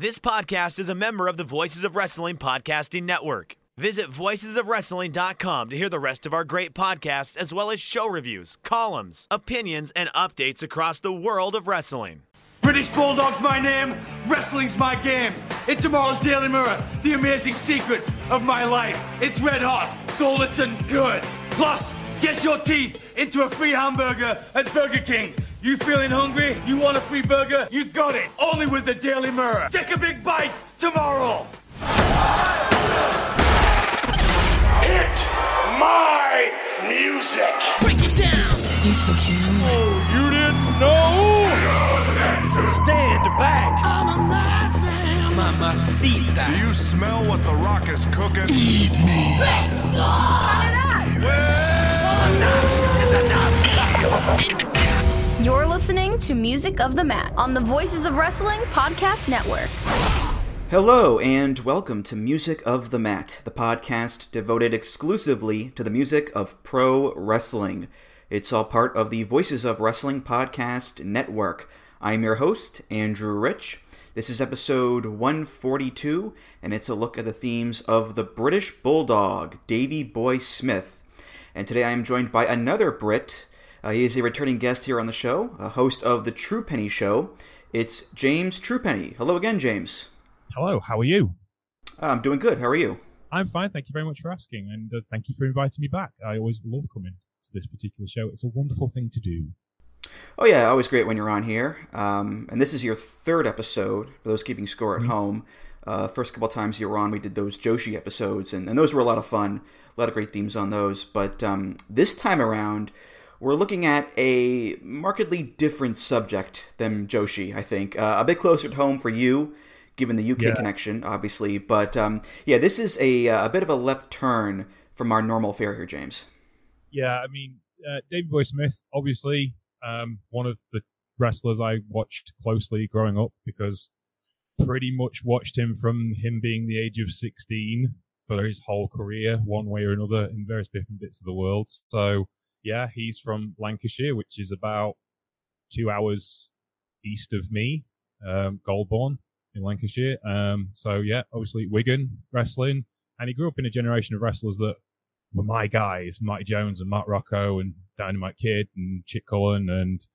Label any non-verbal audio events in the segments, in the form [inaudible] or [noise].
This podcast is a member of the Voices of Wrestling Podcasting Network. Visit voicesofwrestling.com to hear the rest of our great podcasts, as well as show reviews, columns, opinions, and updates across the world of wrestling. British Bulldog's my name, wrestling's my game. In tomorrow's Daily Mirror, the amazing secrets of my life. It's red hot, so listen good. Plus, get your teeth into a free hamburger at Burger King. You feeling hungry? You want a free burger? You got it. Only with the Daily Mirror. Take a big bite tomorrow. Hit my music. Break it down. Oh, you didn't know? Stand back. I'm a nice man. Mamacita. Do you smell what The Rock is cooking? You're listening to Music of the Mat on the Voices of Wrestling Podcast Network. Hello, and welcome to Music of the Mat, the podcast devoted exclusively to the music of pro wrestling. It's all part of the Voices of Wrestling Podcast Network. I'm your host, Andrew Rich. This is episode 142, and it's a look at the themes of the British Bulldog, Davey Boy Smith. And today I am joined by another Brit. Uh, he is a returning guest here on the show, a host of the Truepenny Show. It's James Truepenny. Hello again, James. Hello, how are you? Uh, I'm doing good. How are you? I'm fine, thank you very much for asking, and uh, thank you for inviting me back. I always love coming to this particular show. It's a wonderful thing to do. Oh yeah, always great when you're on here. Um, and this is your third episode for those keeping score at home. Uh, first couple times you were on, we did those Joshi episodes, and, and those were a lot of fun. A lot of great themes on those. But um, this time around, we're looking at a markedly different subject than Joshi. I think uh, a bit closer to home for you, given the UK Yeah. connection, obviously. But um, yeah, this is a uh, a bit of a left turn from our normal fare here, James. Yeah, I mean, uh, David Boy Smith, obviously, um, one of the wrestlers I watched closely growing up because pretty much watched him from him being the age of 16 for his whole career, one way or another, in various different bits of the world. So, yeah, he's from Lancashire, which is about two hours east of me, um, Golborne in Lancashire. Um, so, yeah, obviously, Wigan wrestling. And he grew up in a generation of wrestlers that were my guys, Mike Jones and Mark Rocco and Dynamite Kid and Chick Cullen and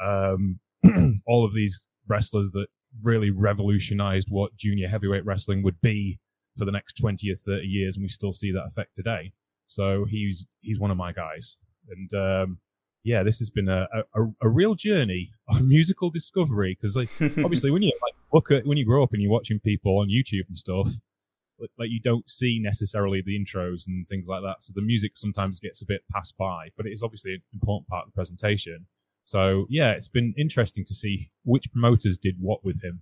um, [clears throat] all of these wrestlers that really revolutionized what junior heavyweight wrestling would be for the next 20 or 30 years. And we still see that effect today. So he's, he's one of my guys. And, um, yeah, this has been a, a, a real journey on musical discovery because like, [laughs] obviously when you like look at, when you grow up and you're watching people on YouTube and stuff, like- like you don't see necessarily the intros and things like that. So the music sometimes gets a bit passed by, but it is obviously an important part of the presentation. So yeah, it's been interesting to see which promoters did what with him.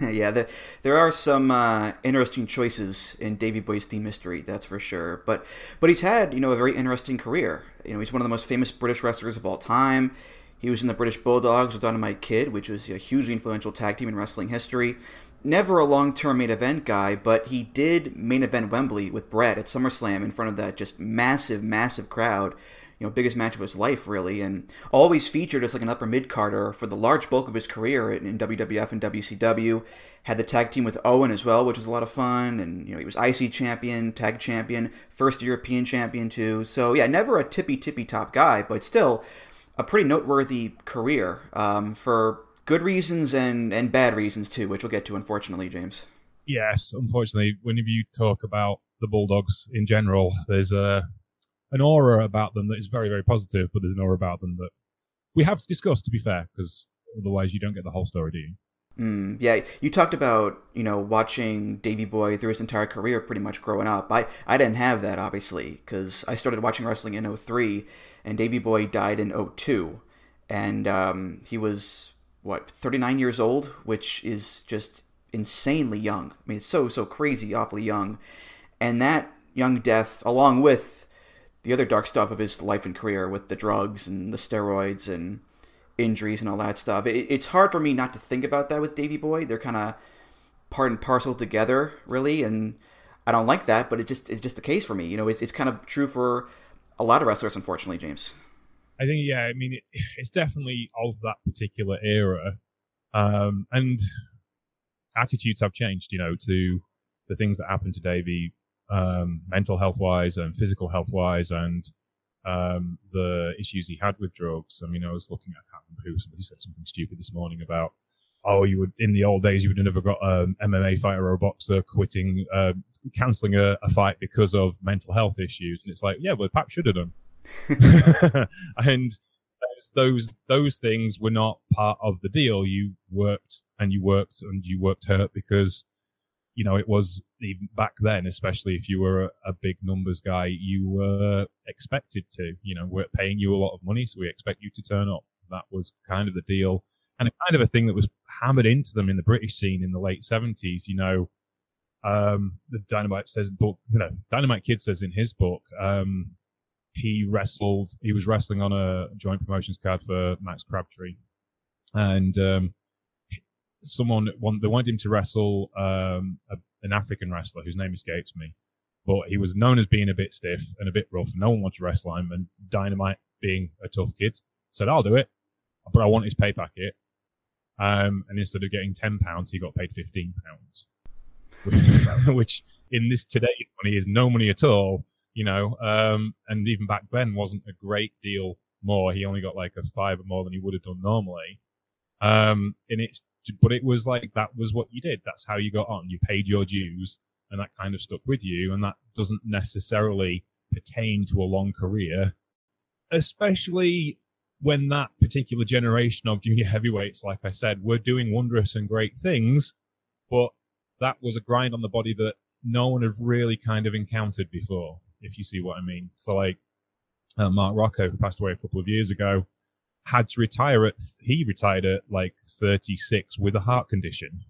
[laughs] [laughs] yeah, there, there are some uh, interesting choices in Davey Boy's theme history, that's for sure. But but he's had you know a very interesting career. You know, he's one of the most famous British wrestlers of all time. He was in the British Bulldogs with Dynamite Kid, which was a hugely influential tag team in wrestling history. Never a long-term main event guy, but he did main event Wembley with Bret at SummerSlam in front of that just massive, massive crowd you know, biggest match of his life, really, and always featured as like an upper mid carder for the large bulk of his career in, in WWF and WCW. Had the tag team with Owen as well, which was a lot of fun, and you know he was IC champion, tag champion, first European champion too. So yeah, never a tippy tippy top guy, but still a pretty noteworthy career um, for good reasons and and bad reasons too, which we'll get to, unfortunately, James. yes, unfortunately, whenever you talk about the Bulldogs in general, there's a an aura about them that is very, very positive, but there's an aura about them that we have to discuss, to be fair, because otherwise you don't get the whole story, do you? Mm, yeah, you talked about you know watching Davey Boy through his entire career, pretty much growing up. I I didn't have that obviously because I started watching wrestling in 03, and Davey Boy died in 02, and um, he was what 39 years old, which is just insanely young. I mean, it's so so crazy, awfully young, and that young death, along with the other dark stuff of his life and career with the drugs and the steroids and injuries and all that stuff. It, it's hard for me not to think about that with Davey Boy. They're kind of part and parcel together, really, and I don't like that, but it just it's just the case for me. You know, it's it's kind of true for a lot of wrestlers, unfortunately, James. I think, yeah, I mean, it, [laughs] it's definitely of that particular era. Um, and attitudes have changed, you know, to the things that happened to Davey, um, mental health wise and physical health wise, and um, the issues he had with drugs. I mean, I was looking at I can't remember who somebody said something stupid this morning about oh, you would in the old days you would have never got an MMA fighter or a boxer quitting, uh, cancelling a, a, fight because of mental health issues, and it's like, yeah, well, Pap should have done. [laughs] [laughs] and those, those those things were not part of the deal. You worked and you worked and you worked hurt because you know it was even back then, especially if you were a, a big numbers guy, you were expected to. You know, we're paying you a lot of money, so we expect you to turn up. That was kind of the deal and a kind of a thing that was hammered into them in the British scene in the late seventies. You know, um, the Dynamite says book, you know, Dynamite Kid says in his book, um, he wrestled, he was wrestling on a joint promotions card for Max Crabtree, and um, someone want, they wanted him to wrestle um, a, an African wrestler whose name escapes me, but he was known as being a bit stiff and a bit rough. No one wanted to wrestle him, and Dynamite, being a tough kid, said, "I'll do it." But I want his pay packet. Um, and instead of getting ten pounds, he got paid fifteen pounds, [laughs] which in this today's money is no money at all. You know, um, and even back then wasn't a great deal more. He only got like a five more than he would have done normally. Um, and it's, but it was like that was what you did. That's how you got on. You paid your dues, and that kind of stuck with you. And that doesn't necessarily pertain to a long career, especially when that particular generation of junior heavyweights, like I said, were doing wondrous and great things, but that was a grind on the body that no one had really kind of encountered before, if you see what I mean. So, like uh, Mark Rocco, who passed away a couple of years ago, had to retire at, he retired at like 36 with a heart condition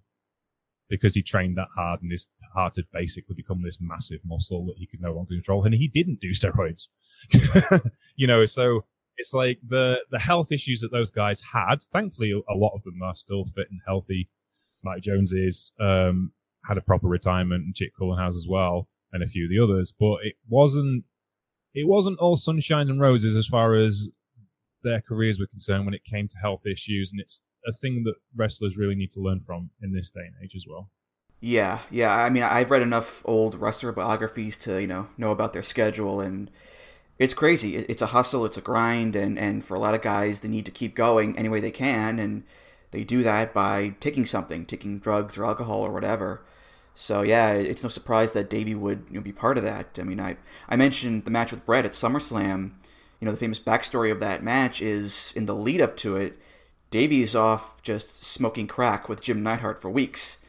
because he trained that hard and his heart had basically become this massive muscle that he could no longer control. And he didn't do [laughs] steroids, [laughs] you know, so it's like the the health issues that those guys had. Thankfully, a lot of them are still fit and healthy. Mike Jones is um, had a proper retirement, and Chick Cullen has as well, and a few of the others. But it wasn't it wasn't all sunshine and roses as far as their careers were concerned when it came to health issues, and it's a thing that wrestlers really need to learn from in this day and age as well. Yeah, yeah. I mean, I've read enough old wrestler biographies to you know know about their schedule and it's crazy. It's a hustle, it's a grind, and, and for a lot of guys, they need to keep going any way they can, and they do that by taking something, taking drugs or alcohol or whatever. So yeah, it's no surprise that Davey would you know, be part of that. I mean, I I mentioned the match with Bret at SummerSlam. You know, the famous backstory of that match is in the lead up to it. Davey is off just smoking crack with Jim Neidhart for weeks,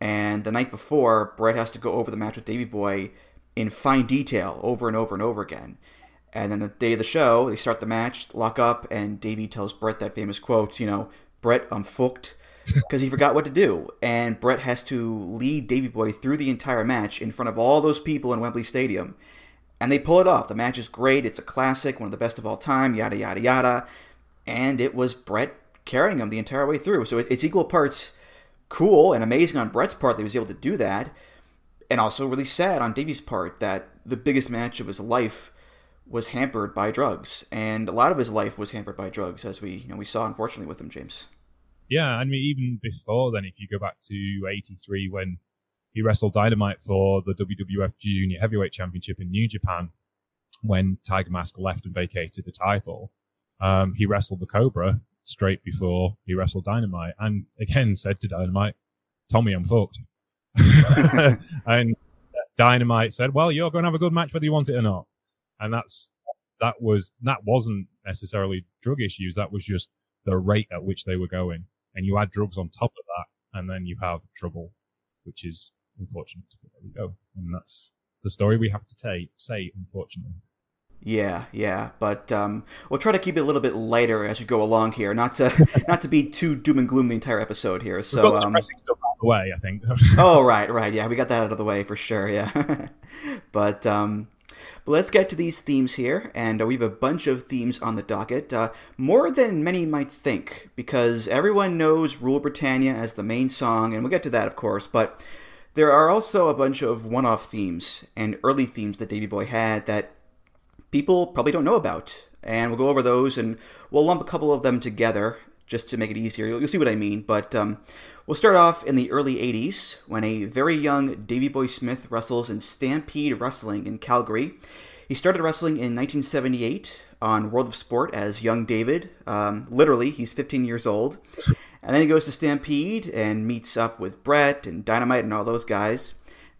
and the night before, Bret has to go over the match with Davey Boy in fine detail over and over and over again. And then the day of the show, they start the match, lock up, and Davey tells Bret that famous quote, you know, Bret, I'm fucked, because he forgot what to do. And Bret has to lead Davey Boy through the entire match in front of all those people in Wembley Stadium. And they pull it off. The match is great. It's a classic, one of the best of all time, yada, yada, yada. And it was Bret carrying him the entire way through. So it's equal parts cool and amazing on Bret's part that he was able to do that. And also really sad on Davey's part that the biggest match of his life was hampered by drugs, and a lot of his life was hampered by drugs, as we you know we saw unfortunately with him, James. Yeah, I mean even before then, if you go back to '83 when he wrestled Dynamite for the WWF Junior Heavyweight Championship in New Japan, when Tiger Mask left and vacated the title, um, he wrestled the Cobra straight before he wrestled Dynamite, and again said to Dynamite, "Tommy, I'm fucked." [laughs] and Dynamite said, "Well, you're going to have a good match whether you want it or not." and that's that was that wasn't necessarily drug issues. That was just the rate at which they were going, and you add drugs on top of that, and then you have trouble, which is unfortunate. But there we go, and that's, that's the story we have to take, say, unfortunately. Yeah, yeah, but um, we'll try to keep it a little bit lighter as we go along here, not to [laughs] not to be too doom and gloom the entire episode here. So, um, stuff out of the way, I think. [laughs] oh, right, right, yeah, we got that out of the way for sure, yeah. [laughs] but um, but let's get to these themes here, and uh, we have a bunch of themes on the docket. Uh, more than many might think, because everyone knows Rule Britannia as the main song, and we'll get to that, of course, but there are also a bunch of one off themes and early themes that Davey Boy had that people probably don't know about. And we'll go over those, and we'll lump a couple of them together just to make it easier. You'll, you'll see what I mean. But um, we'll start off in the early 80s when a very young Davey Boy Smith wrestles in Stampede Wrestling in Calgary. He started wrestling in 1978 on World of Sport as young David. Um, literally, he's 15 years old. And then he goes to Stampede and meets up with Bret and Dynamite and all those guys.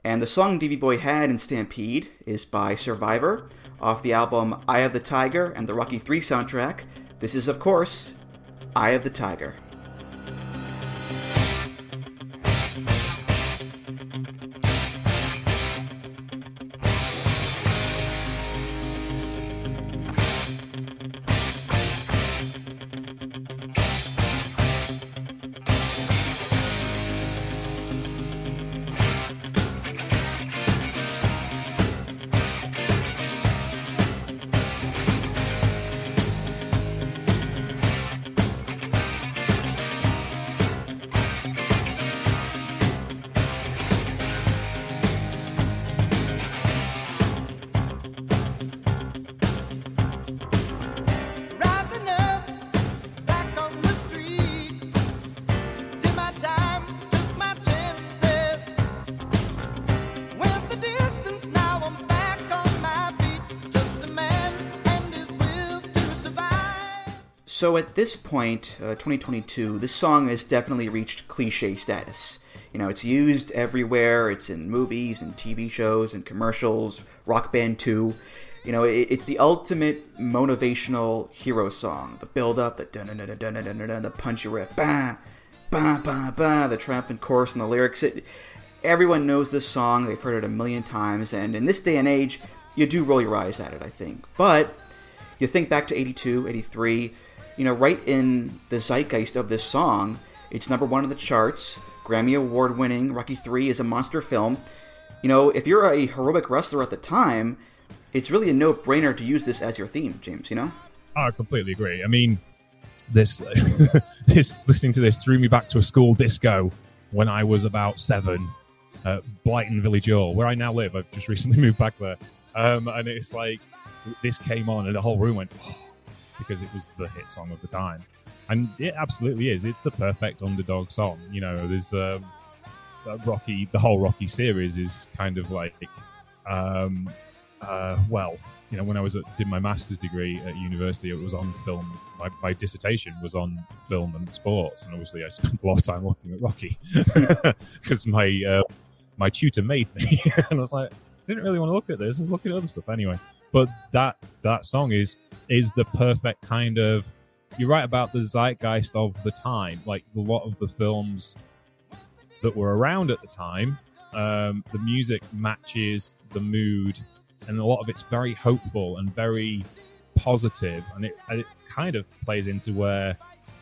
And the song Davey Boy had in Stampede is by Survivor off the album Eye of the Tiger and the Rocky 3 soundtrack. This is, of course, Eye of the Tiger. This point, uh, 2022, this song has definitely reached cliche status. You know, it's used everywhere. It's in movies and TV shows and commercials, Rock Band 2. You know, it, it's the ultimate motivational hero song. The build up, the dun dun dun dun dun dun the punchy riff, bah, bah, bah, bah, the triumphant chorus and the lyrics. It, everyone knows this song. They've heard it a million times. And in this day and age, you do roll your eyes at it, I think. But you think back to 82, 83, you know, right in the zeitgeist of this song, it's number one on the charts. Grammy Award winning. Rocky 3 is a monster film. You know, if you're a heroic wrestler at the time, it's really a no brainer to use this as your theme, James, you know? I completely agree. I mean, this [laughs] this listening to this threw me back to a school disco when I was about seven at Blighton Village Hall, where I now live. I've just recently [laughs] moved back there, um, and it's like this came on, and the whole room went oh, because it was the hit song of the time, and it absolutely is. It's the perfect underdog song. You know, there's um, Rocky. The whole Rocky series is kind of like, um, uh, well, you know, when I was at, did my master's degree at university, it was on film. My, my dissertation was on film and sports, and obviously, I spent a lot of time looking at Rocky [laughs] because my uh, my tutor made me, [laughs] and I was like, I didn't really want to look at this. I was looking at other stuff anyway. But that that song is is the perfect kind of. You're right about the zeitgeist of the time. Like a lot of the films that were around at the time, um, the music matches the mood and a lot of it's very hopeful and very positive, and it, it kind of plays into where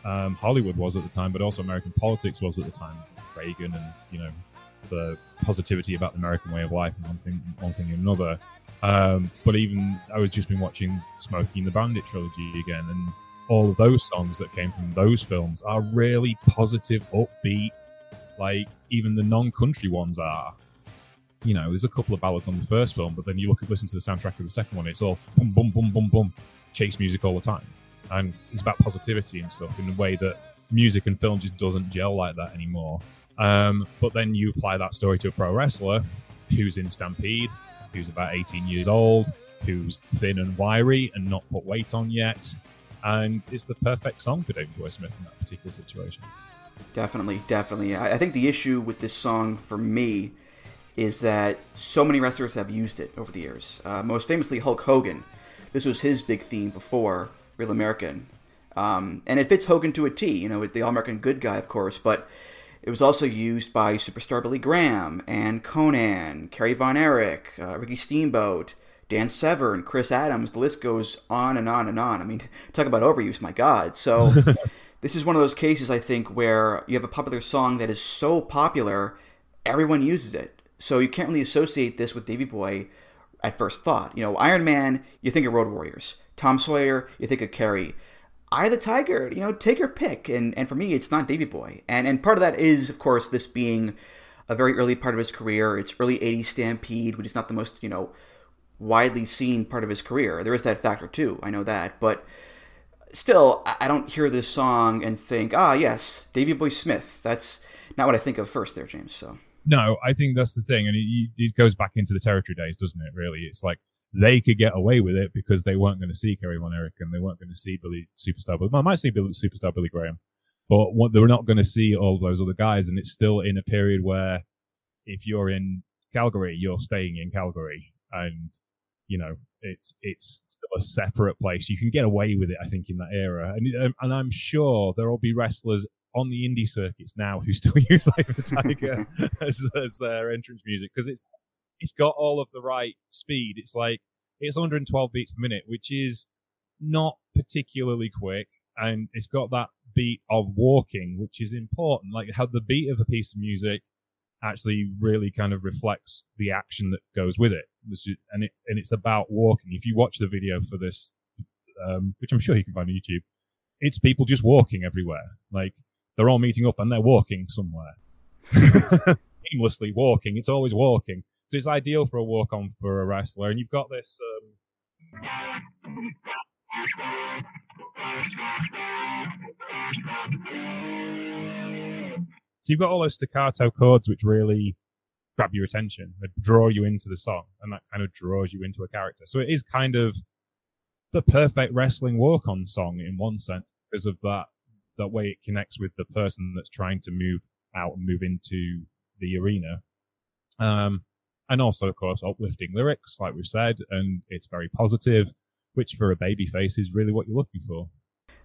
um, Hollywood was at the time, but also American politics was at the time. Reagan and you know the positivity about the American way of life and one thing, one thing and another. Um, but even I was just been watching Smokey and the Bandit trilogy again, and all of those songs that came from those films are really positive, upbeat. Like even the non-country ones are you know, there's a couple of ballads on the first film, but then you look at listen to the soundtrack of the second one, it's all boom, boom, boom, boom, boom, chase music all the time, and it's about positivity and stuff in a way that music and film just doesn't gel like that anymore. Um, but then you apply that story to a pro wrestler who's in Stampede, who's about 18 years old, who's thin and wiry and not put weight on yet, and it's the perfect song for David Boy Smith in that particular situation. Definitely, definitely. I, think the issue with this song for me is that so many wrestlers have used it over the years. Uh, most famously, Hulk Hogan. This was his big theme before Real American. Um, and it fits Hogan to a T, you know, the All American good guy, of course, but it was also used by superstar Billy Graham and Conan, Kerry Von Erich, uh, Ricky Steamboat, Dan Severn, Chris Adams. The list goes on and on and on. I mean, [laughs] talk about overuse, my God. So, [laughs] this is one of those cases, I think, where you have a popular song that is so popular, everyone uses it. So you can't really associate this with Davey Boy at first thought. You know, Iron Man, you think of Road Warriors. Tom Sawyer, you think of Kerry. Eye the Tiger, you know, take your pick. And and for me, it's not Davey Boy. And and part of that is, of course, this being a very early part of his career. It's early '80s Stampede, which is not the most you know widely seen part of his career. There is that factor too. I know that, but still, I don't hear this song and think, ah, yes, Davey Boy Smith. That's not what I think of first there, James. So No, I think that's the thing, and it, it goes back into the territory days, doesn't it? Really, it's like they could get away with it because they weren't going to see Kerry Von Erich and they weren't going to see Billy Superstar. Billy, well, I might see Billy, Superstar Billy Graham, but what, they were not going to see all those other guys. And it's still in a period where if you're in Calgary, you're staying in Calgary, and you know it's it's still a separate place. You can get away with it, I think, in that era, and um, and I'm sure there will be wrestlers on the indie circuits now who still [laughs] use Life of the Tiger [laughs] as, as their entrance music because it's it's got all of the right speed. It's like it's 112 beats per minute, which is not particularly quick, and it's got that beat of walking, which is important. Like how the beat of a piece of music actually really kind of reflects the action that goes with it, and it's and it's about walking. If you watch the video for this, um, which I'm sure you can find on YouTube, it's people just walking everywhere. Like they're all meeting up and they're walking somewhere [laughs] aimlessly walking. It's always walking. So it's ideal for a walk on for a wrestler. And you've got this. Um, so you've got all those staccato chords which really grab your attention, that draw you into the song, and that kind of draws you into a character. So it is kind of the perfect wrestling walk on song in one sense because of that that way it connects with the person that's trying to move out and move into the arena. Um, and also, of course, uplifting lyrics, like we've said, and it's very positive, which for a baby face is really what you're looking for.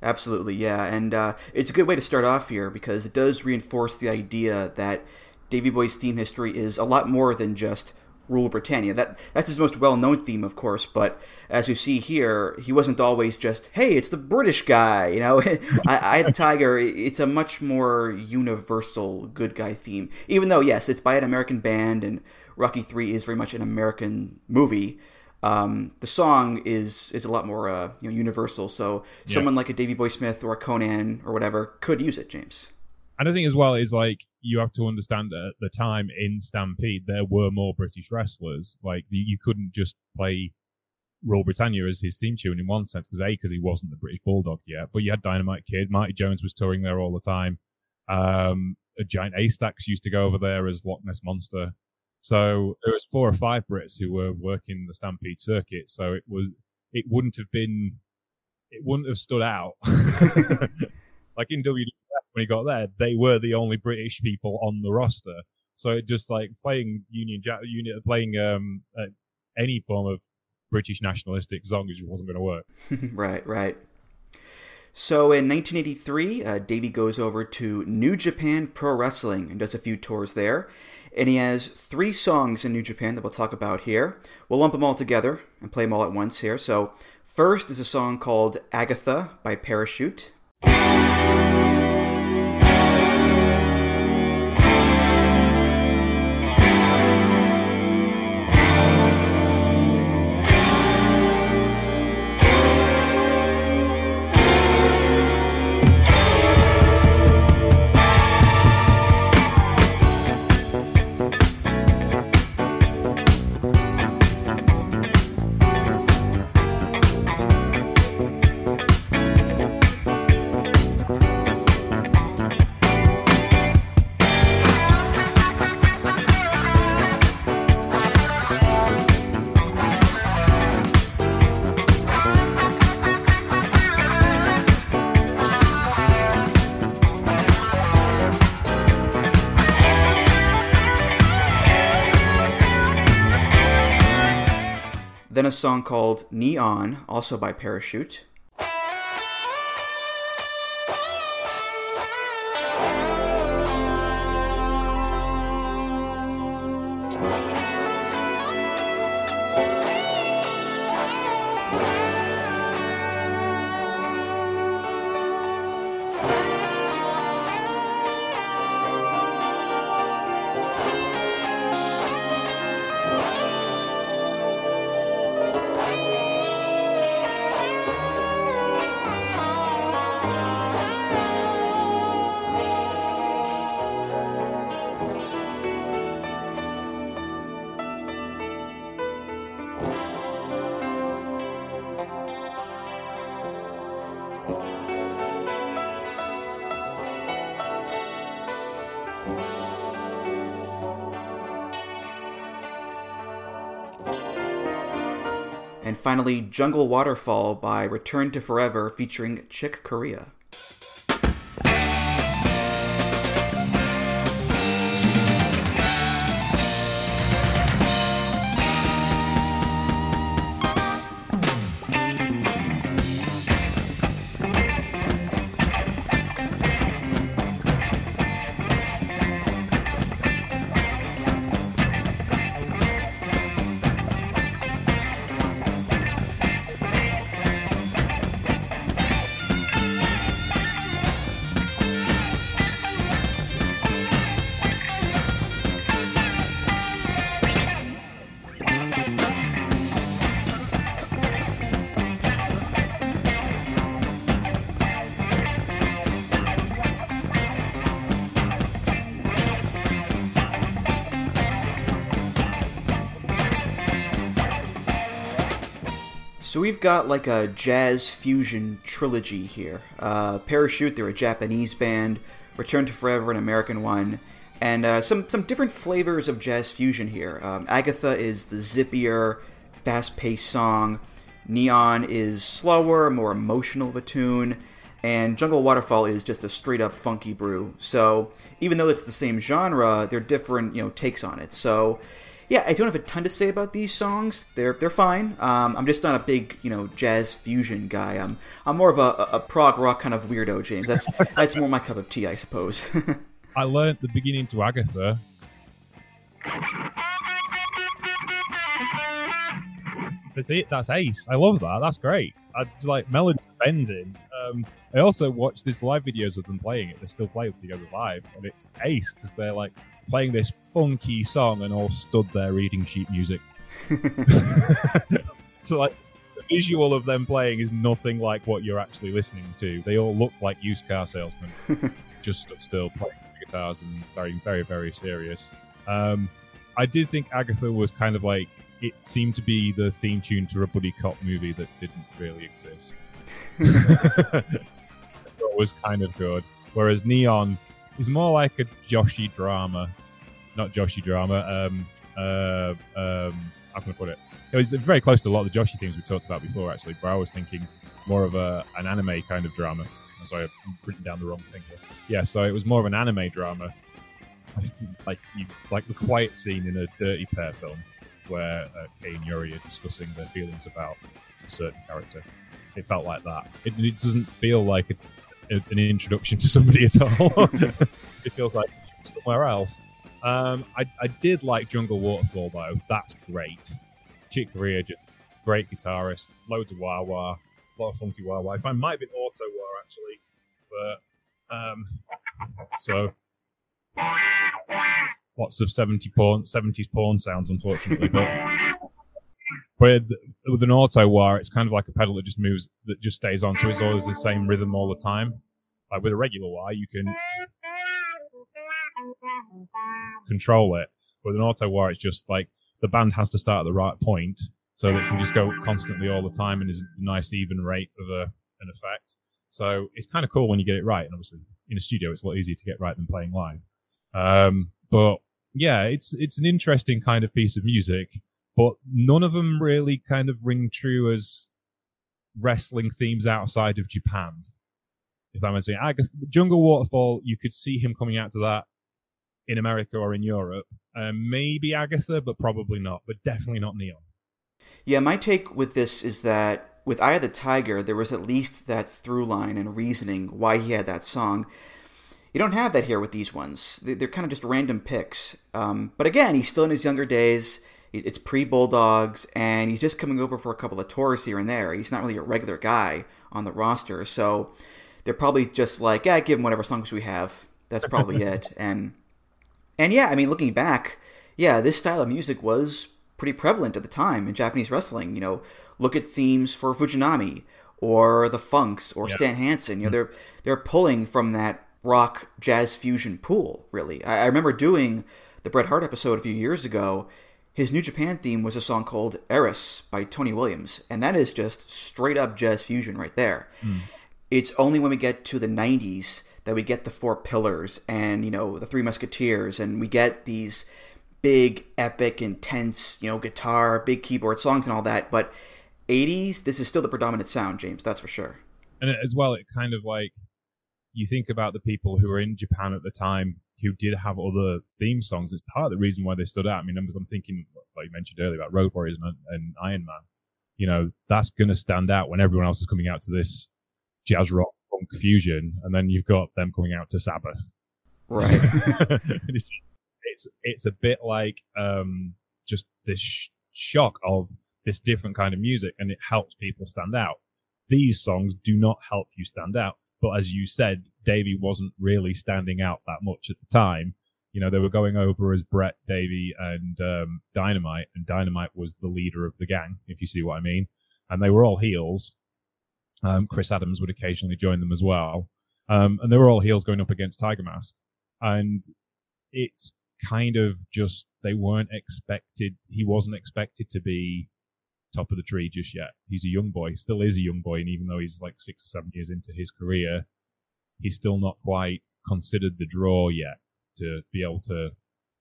Absolutely, yeah, and uh, it's a good way to start off here because it does reinforce the idea that Davey Boy's theme history is a lot more than just rule Britannia. That that's his most well-known theme, of course, but as you see here, he wasn't always just, "Hey, it's the British guy," you know. [laughs] I, I the Tiger. It's a much more universal good guy theme, even though yes, it's by an American band, and Rocky Three is very much an American movie um, the song is is a lot more uh, you know universal. So Yeah. someone like a Davey Boy Smith or a Conan or whatever could use it, James. And I think as well is like you have to understand at the time in Stampede there were more British wrestlers. Like you, couldn't just play Rule Britannia as his theme tune in one sense because a because he wasn't the British Bulldog yet, but you had Dynamite Kid, Marty Jones was touring there all the time. Um, a giant Haystacks used to go over there as Loch Ness Monster. So there was four or five Brits who were working the Stampede circuit. So it was it wouldn't have been it wouldn't have stood out. [laughs] like in WWF when he got there, they were the only British people on the roster. So it just like playing Union Jack, playing um uh, any form of British nationalistic song just wasn't going to work. [laughs] right, right. So in 1983, uh, Davey goes over to New Japan Pro Wrestling and does a few tours there. And he has three songs in New Japan that we'll talk about here. We'll lump them all together and play them all at once here. So first is a song called Agatha by Parachute. Song called Neon, also by Parachute. Finally Jungle Waterfall by Return to Forever featuring Chick Corea. Got like a jazz fusion trilogy here. Uh, Parachute, they're a Japanese band. Return to Forever, an American one, and uh, some some different flavors of jazz fusion here. Um, Agatha is the zippier, fast-paced song. Neon is slower, more emotional of a tune, and Jungle Waterfall is just a straight-up funky brew. So even though it's the same genre, they're different, you know, takes on it. So yeah, I don't have a ton to say about these songs. They're they're fine. Um, I'm just not a big you know jazz fusion guy. I'm I'm more of a, a prog rock kind of weirdo, James. That's [laughs] that's more my cup of tea, I suppose. [laughs] I learned the beginning to Agatha. That's it. That's ace. I love that. That's great. I like melody bending. Um, I also watched this live videos of them playing it. They still play it together live, and it's ace because they're like playing this funky song and all stood there reading sheet music. [laughs] so like the visual of them playing is nothing like what you're actually listening to. They all look like used car salesmen, [laughs] just stood still playing guitars and very, very, very serious. Um, I did think Agatha was kind of like it seemed to be the theme tune to a buddy cop movie that didn't really exist. [laughs] it was kind of good. Whereas Neon is more like a Joshi drama, not Joshi drama. Um, uh, um, how can I put it? It was very close to a lot of the Joshi themes we talked about before, actually. But I was thinking more of a an anime kind of drama. I'm sorry, I'm written down the wrong thing here. Yeah, so it was more of an anime drama, [laughs] like you, like the quiet scene in a Dirty Pair film, where uh, Kei and Yuri are discussing their feelings about a certain character. It felt like that. It, it doesn't feel like a, a, an introduction to somebody at all. [laughs] it feels like somewhere else. Um, I, I did like Jungle Waterfall though. That's great. Chick Corea, just great guitarist. Loads of wah wah, a lot of funky wah wah. If I might have been auto wah actually, but um, so lots of 70 porn, 70s porn sounds, unfortunately. But with, with an auto wah, it's kind of like a pedal that just moves, that just stays on, so it's always the same rhythm all the time. Like with a regular wah, you can control it. With an auto wah, it's just like the band has to start at the right point, so that it can just go constantly all the time and is a nice even rate of a, an effect. So it's kind of cool when you get it right. And obviously, in a studio, it's a lot easier to get right than playing live. Um, but yeah, it's it's an interesting kind of piece of music, but none of them really kind of ring true as wrestling themes outside of Japan. If that makes sense. Agatha, Jungle Waterfall, you could see him coming out to that in America or in Europe. Um, maybe Agatha, but probably not. But definitely not Neon. Yeah, my take with this is that with Eye of the Tiger, there was at least that through line and reasoning why he had that song. You don't have that here with these ones. They're kind of just random picks. Um, but again, he's still in his younger days. It's pre Bulldogs, and he's just coming over for a couple of tours here and there. He's not really a regular guy on the roster, so they're probably just like, yeah, give him whatever songs we have. That's probably [laughs] it. And and yeah, I mean, looking back, yeah, this style of music was pretty prevalent at the time in Japanese wrestling. You know, look at themes for Fujinami or the Funks or Yeah. Stan Hansen. You know, mm-hmm. they're they're pulling from that rock jazz fusion pool. Really, I, I remember doing the Bret Hart episode a few years ago. His New Japan theme was a song called Eris by Tony Williams, and that is just straight up jazz fusion right there. Hmm. It's only when we get to the 90s that we get the Four Pillars and, you know, the Three Musketeers, and we get these big, epic, intense, you know, guitar, big keyboard songs and all that. But '80s, this is still the predominant sound, James. That's for sure. And as well, it kind of like you think about the people who were in Japan at the time who did have other theme songs. It's part of the reason why they stood out. I mean, numbers. I'm thinking, like you mentioned earlier, about Road Warriors and, and Iron Man. You know, that's going to stand out when everyone else is coming out to this jazz rock punk fusion, and then you've got them coming out to Sabbath. Right. [laughs] it's, it's it's a bit like um, just this sh- shock of this different kind of music, and it helps people stand out. These songs do not help you stand out, but as you said, Davey wasn't really standing out that much at the time. You know, they were going over as Bret, Davey, and um, Dynamite, and Dynamite was the leader of the gang, if you see what I mean. And they were all heels. Um, Chris Adams would occasionally join them as well. Um, and they were all heels going up against Tiger Mask. And it's kind of just, they weren't expected, he wasn't expected to be top of the tree just yet. He's a young boy, still is a young boy, and even though he's like six or seven years into his career, he's still not quite considered the draw yet to be able to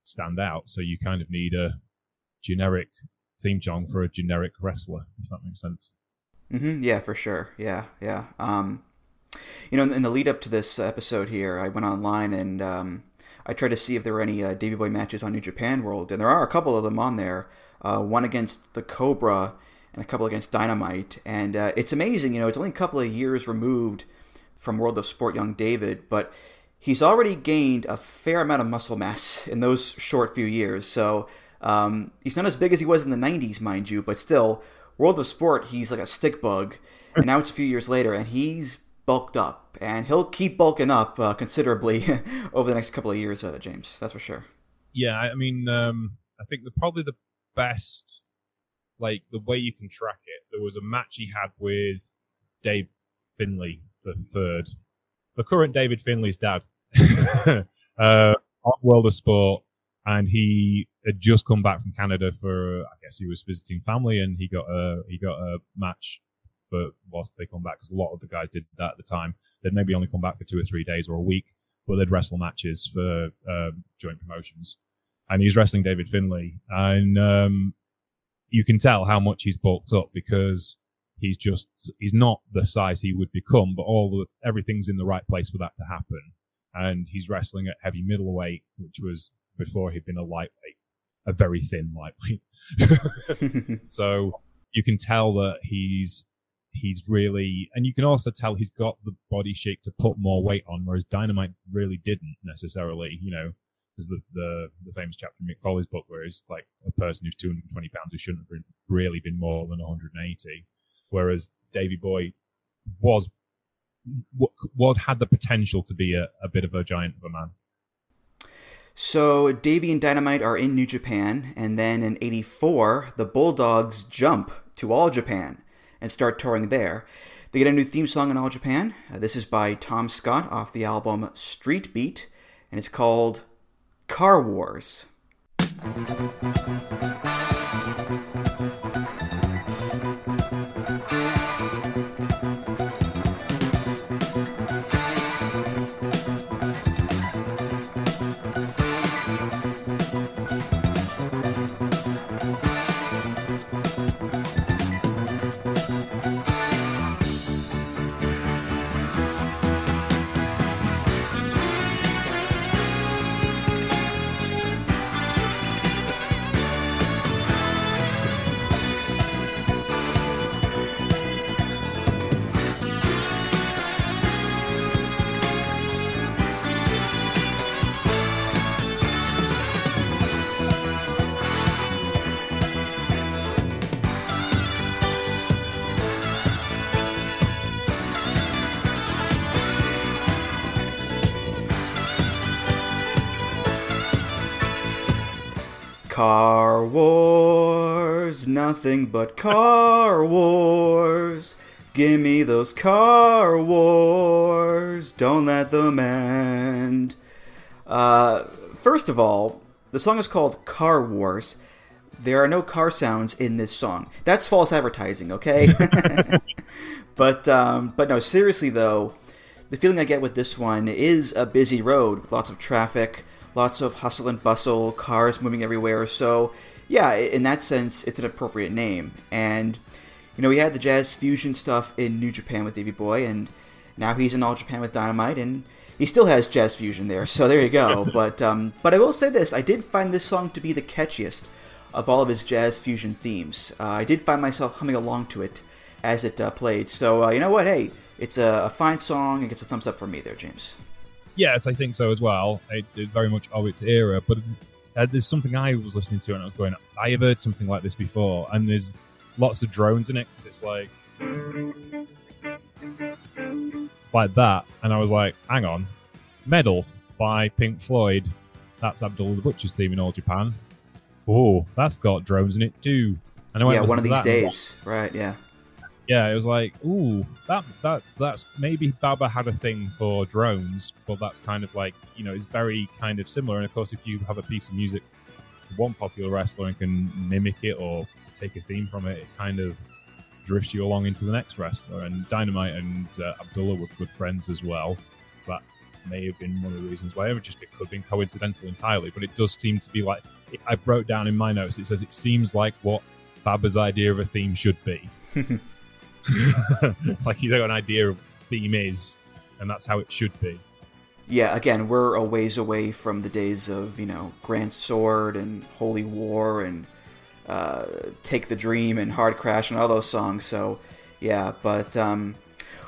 stand out. So you kind of need a generic theme song for a generic wrestler, if that makes sense. hmm Yeah, for sure. Yeah, yeah. Um, you know, in, in the lead up to this episode here, I went online and um, I tried to see if there were any uh, Davey Boy matches on New Japan World, and there are a couple of them on there. Uh, one against the Cobra and a couple against Dynamite, and uh, it's amazing. You know, it's only a couple of years removed from World of Sport Young David, but he's already gained a fair amount of muscle mass in those short few years. So um, he's not as big as he was in the 90s, mind you, but still, World of Sport, he's like a stick bug. And now it's a few years later, and he's bulked up. And he'll keep bulking up uh, considerably [laughs] over the next couple of years, uh, James. That's for sure. Yeah, I mean, um, I think the probably the best, like the way you can track it. There was a match he had with Dave Finlay the third, the current David Finlay's dad, [laughs] uh, on World of Sport, and he had just come back from Canada for, I guess he was visiting family, and he got a he got a match for whilst they come back because a lot of the guys did that at the time. They'd maybe only come back for two or three days or a week, but they'd wrestle matches for um, joint promotions, and he's wrestling David Finlay, and um, you can tell how much he's bulked up because he's just he's not the size he would become, but all the everything's in the right place for that to happen. And he's wrestling at heavy middleweight, which was before he'd been a lightweight, a very thin lightweight. [laughs] so you can tell that he's he's really, and you can also tell he's got the body shape to put more weight on, whereas Dynamite really didn't necessarily. You know, there's the the, the famous chapter in Mick Foley's book where he's like a person who's 220 pounds who shouldn't have really been more than 180 whereas Davey Boy was what had the potential to be a, a bit of a giant of a man. So Davey and Dynamite are in New Japan, and then in '84, the Bulldogs jump to All Japan and start touring there. They get a new theme song in All Japan. Uh, this is by Tom Scott off the album Street Beat, and it's called Car Wars. Nothing but Car Wars. Give me those Car Wars, don't let them end. Uh, first of all, the song is called Car Wars. There are no car sounds in this song. That's false advertising, okay? [laughs] but um, but no, seriously though, the feeling I get with this one is a busy road with lots of traffic, lots of hustle and bustle, cars moving everywhere. So, yeah, in that sense, it's an appropriate name. And, you know, we had the jazz fusion stuff in New Japan with Davey Boy, and now he's in All Japan with Dynamite, and he still has jazz fusion there. So there you go. [laughs] but um, but I will say this: I did find this song to be the catchiest of all of his jazz fusion themes. Uh, I did find myself humming along to it as it uh, played. So uh, you know what? Hey, it's a, a fine song. It gets a thumbs up from me there, James. Yes, I think so as well. It, it very much of its era, but uh, there's something I was listening to and I was going, I have heard something like this before, and there's lots of drones in it because it's like it's like that, and I was like, hang on, Meddle by Pink Floyd. That's Abdul the Butcher's theme in all Japan. Oh, that's got drones in it too. And I went yeah, one of these days, right? Yeah. Yeah, it was like, ooh, that that that's maybe Baba had a thing for drones, but that's kind of like you know, it's very kind of similar. And of course, if you have a piece of music, one popular wrestler and can mimic it or take a theme from it, it kind of drifts you along into the next wrestler. And Dynamite and uh, Abdullah were good friends as well, so that may have been one of the reasons why. It just it could have been coincidental entirely, but it does seem to be like I wrote down in my notes. It says it seems like what Baba's idea of a theme should be. [laughs] [laughs] like he's got an idea of theme is, and that's how it should be. Yeah, again, we're a ways away from the days of, you know, Grand Sword and Holy War and uh, Take the Dream and Hard Crash and all those songs. So, yeah, but um,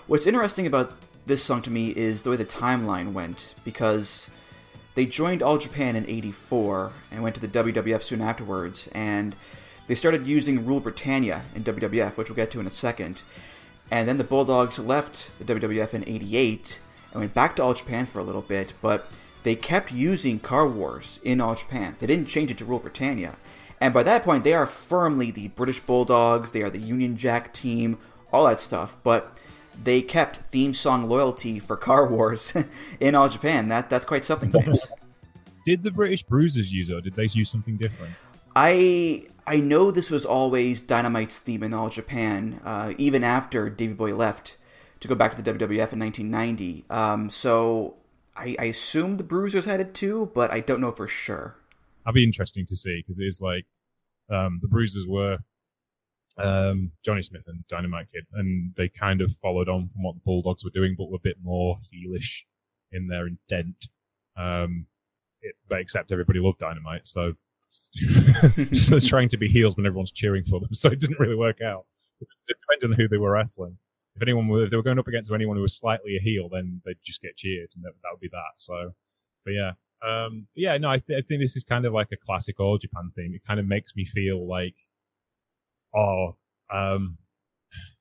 what's interesting about this song to me is the way the timeline went because they joined All Japan in 84 and went to the WWF soon afterwards, and they started using Rule Britannia in WWF, which we'll get to in a second. And then the Bulldogs left the WWF in 88 and went back to All Japan for a little bit, but they kept using Car Wars in All Japan. They didn't change it to Rule Britannia. And by that point, they are firmly the British Bulldogs, they are the Union Jack team, all that stuff. But they kept theme song loyalty for Car Wars [laughs] in All Japan. That That's quite something, James. Did the British Bruisers use it, or did they use something different? I I know this was always Dynamite's theme in All Japan, uh, even after Davey Boy left to go back to the WWF in 1990. Um, so I, I assume the Bruisers had it too, but I don't know for sure. That'd be interesting to see because it's like um, the Bruisers were um, Johnny Smith and Dynamite Kid, and they kind of followed on from what the Bulldogs were doing, but were a bit more heelish in their intent. Um, it, but except everybody loved Dynamite, so [laughs] just trying to be heels when everyone's cheering for them, so it didn't really work out. It depended on who they were wrestling. If anyone, were, if they were going up against anyone who was slightly a heel, then they'd just get cheered, and that, that would be that. So, but yeah, um, yeah, no, I, th- I think this is kind of like a classic All Japan theme. It kind of makes me feel like, oh, um,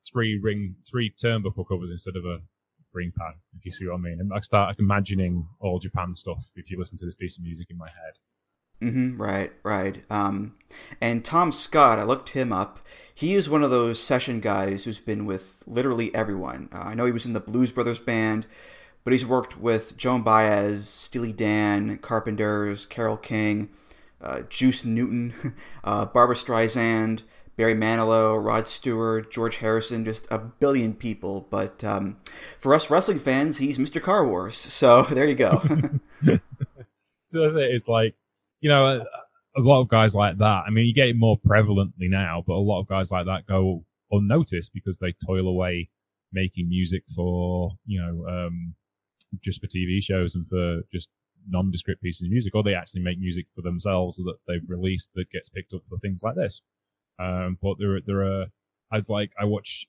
three ring, three turnbuckle covers instead of a ring pad. If you see what I mean, and I start imagining All Japan stuff if you listen to this piece of music in my head. Hmm right, right. Um, and Tom Scott, I looked him up. He is one of those session guys who's been with literally everyone. Uh, I know he was in the Blues Brothers band, but he's worked with Joan Baez, Steely Dan, Carpenters, Carole King, uh, Juice Newton, [laughs] uh, Barbra Streisand, Barry Manilow, Rod Stewart, George Harrison, just a billion people. But um, for us wrestling fans, he's Mr. Car Wars. So [laughs] there you go. [laughs] So. It's like, you know, a, lot of guys like that. I mean, you get it more prevalently now, but a lot of guys like that go unnoticed because they toil away making music for, you know, um, just for TV shows and for just nondescript pieces of music, or they actually make music for themselves that they've released that gets picked up for things like this. Um, but there, there are, I was like, I watch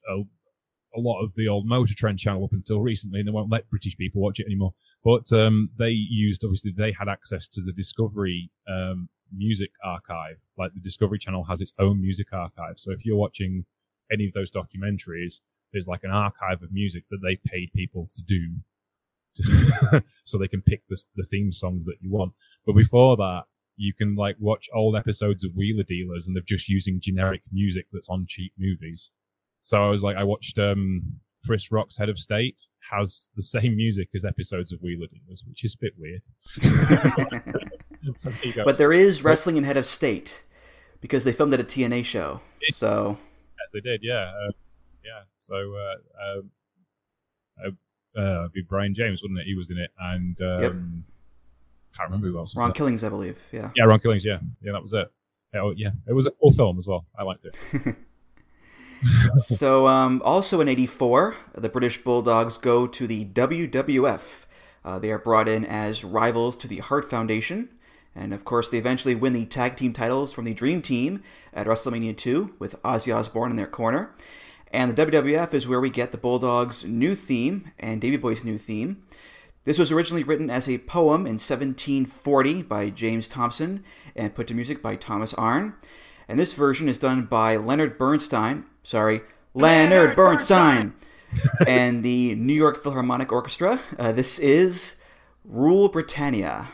a lot of the old Motor Trend channel up until recently, and they won't let British people watch it anymore. But um, they used, obviously, they had access to the Discovery um, music archive. Like the Discovery Channel has its own music archive. So if you're watching any of those documentaries, there's like an archive of music that they paid people to do. [laughs] so they can pick the, the theme songs that you want. But before that, you can like watch old episodes of Wheeler Dealers and they're just using generic music that's on cheap movies. So I was like, I watched um, Chris Rock's Head of State has the same music as episodes of Wheeler Dealers, which is a bit weird. [laughs] There but there is wrestling in Head of State because they filmed it at a TNA show. So Yes, they did, yeah, uh, yeah. So uh, um, uh, uh, it'd be Brian James, wouldn't it? He was in it, and um, Yep. can't remember who else. Was Ron there. Killings, I believe. Yeah. Yeah, Ron Killings. Yeah, yeah, that was it. Yeah, oh, yeah, it was a cool film as well. I liked it. [laughs] so, um, also in '84, the British Bulldogs go to the WWF. Uh, they are brought in as rivals to the Hart Foundation. And of course, they eventually win the tag team titles from the Dream Team at WrestleMania 2 with Ozzy Osbourne in their corner. And the WWF is where we get the Bulldogs' new theme and Davey Boy's new theme. This was originally written as a poem in 1740 by James Thomson and put to music by Thomas Arne. And this version is done by Leonard Bernstein. Sorry, Leonard, Bernstein. and the New York Philharmonic Orchestra. Uh, this is Rule Britannia.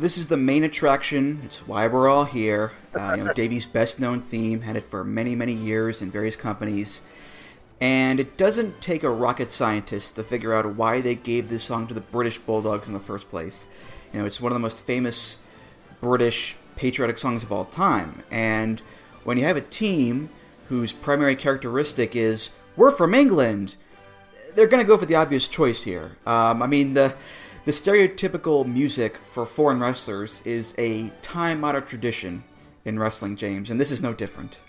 This is the main attraction. It's why we're all here. Uh, you know, Davey's best known theme, had it for many, many years in various companies. And it doesn't take a rocket scientist to figure out why they gave this song to the British Bulldogs in the first place. You know, it's one of the most famous British patriotic songs of all time. And when you have a team whose primary characteristic is, we're from England, they're going to go for the obvious choice here. Um, I mean, the the stereotypical music for foreign wrestlers is a time honored tradition in wrestling, James, and this is no different.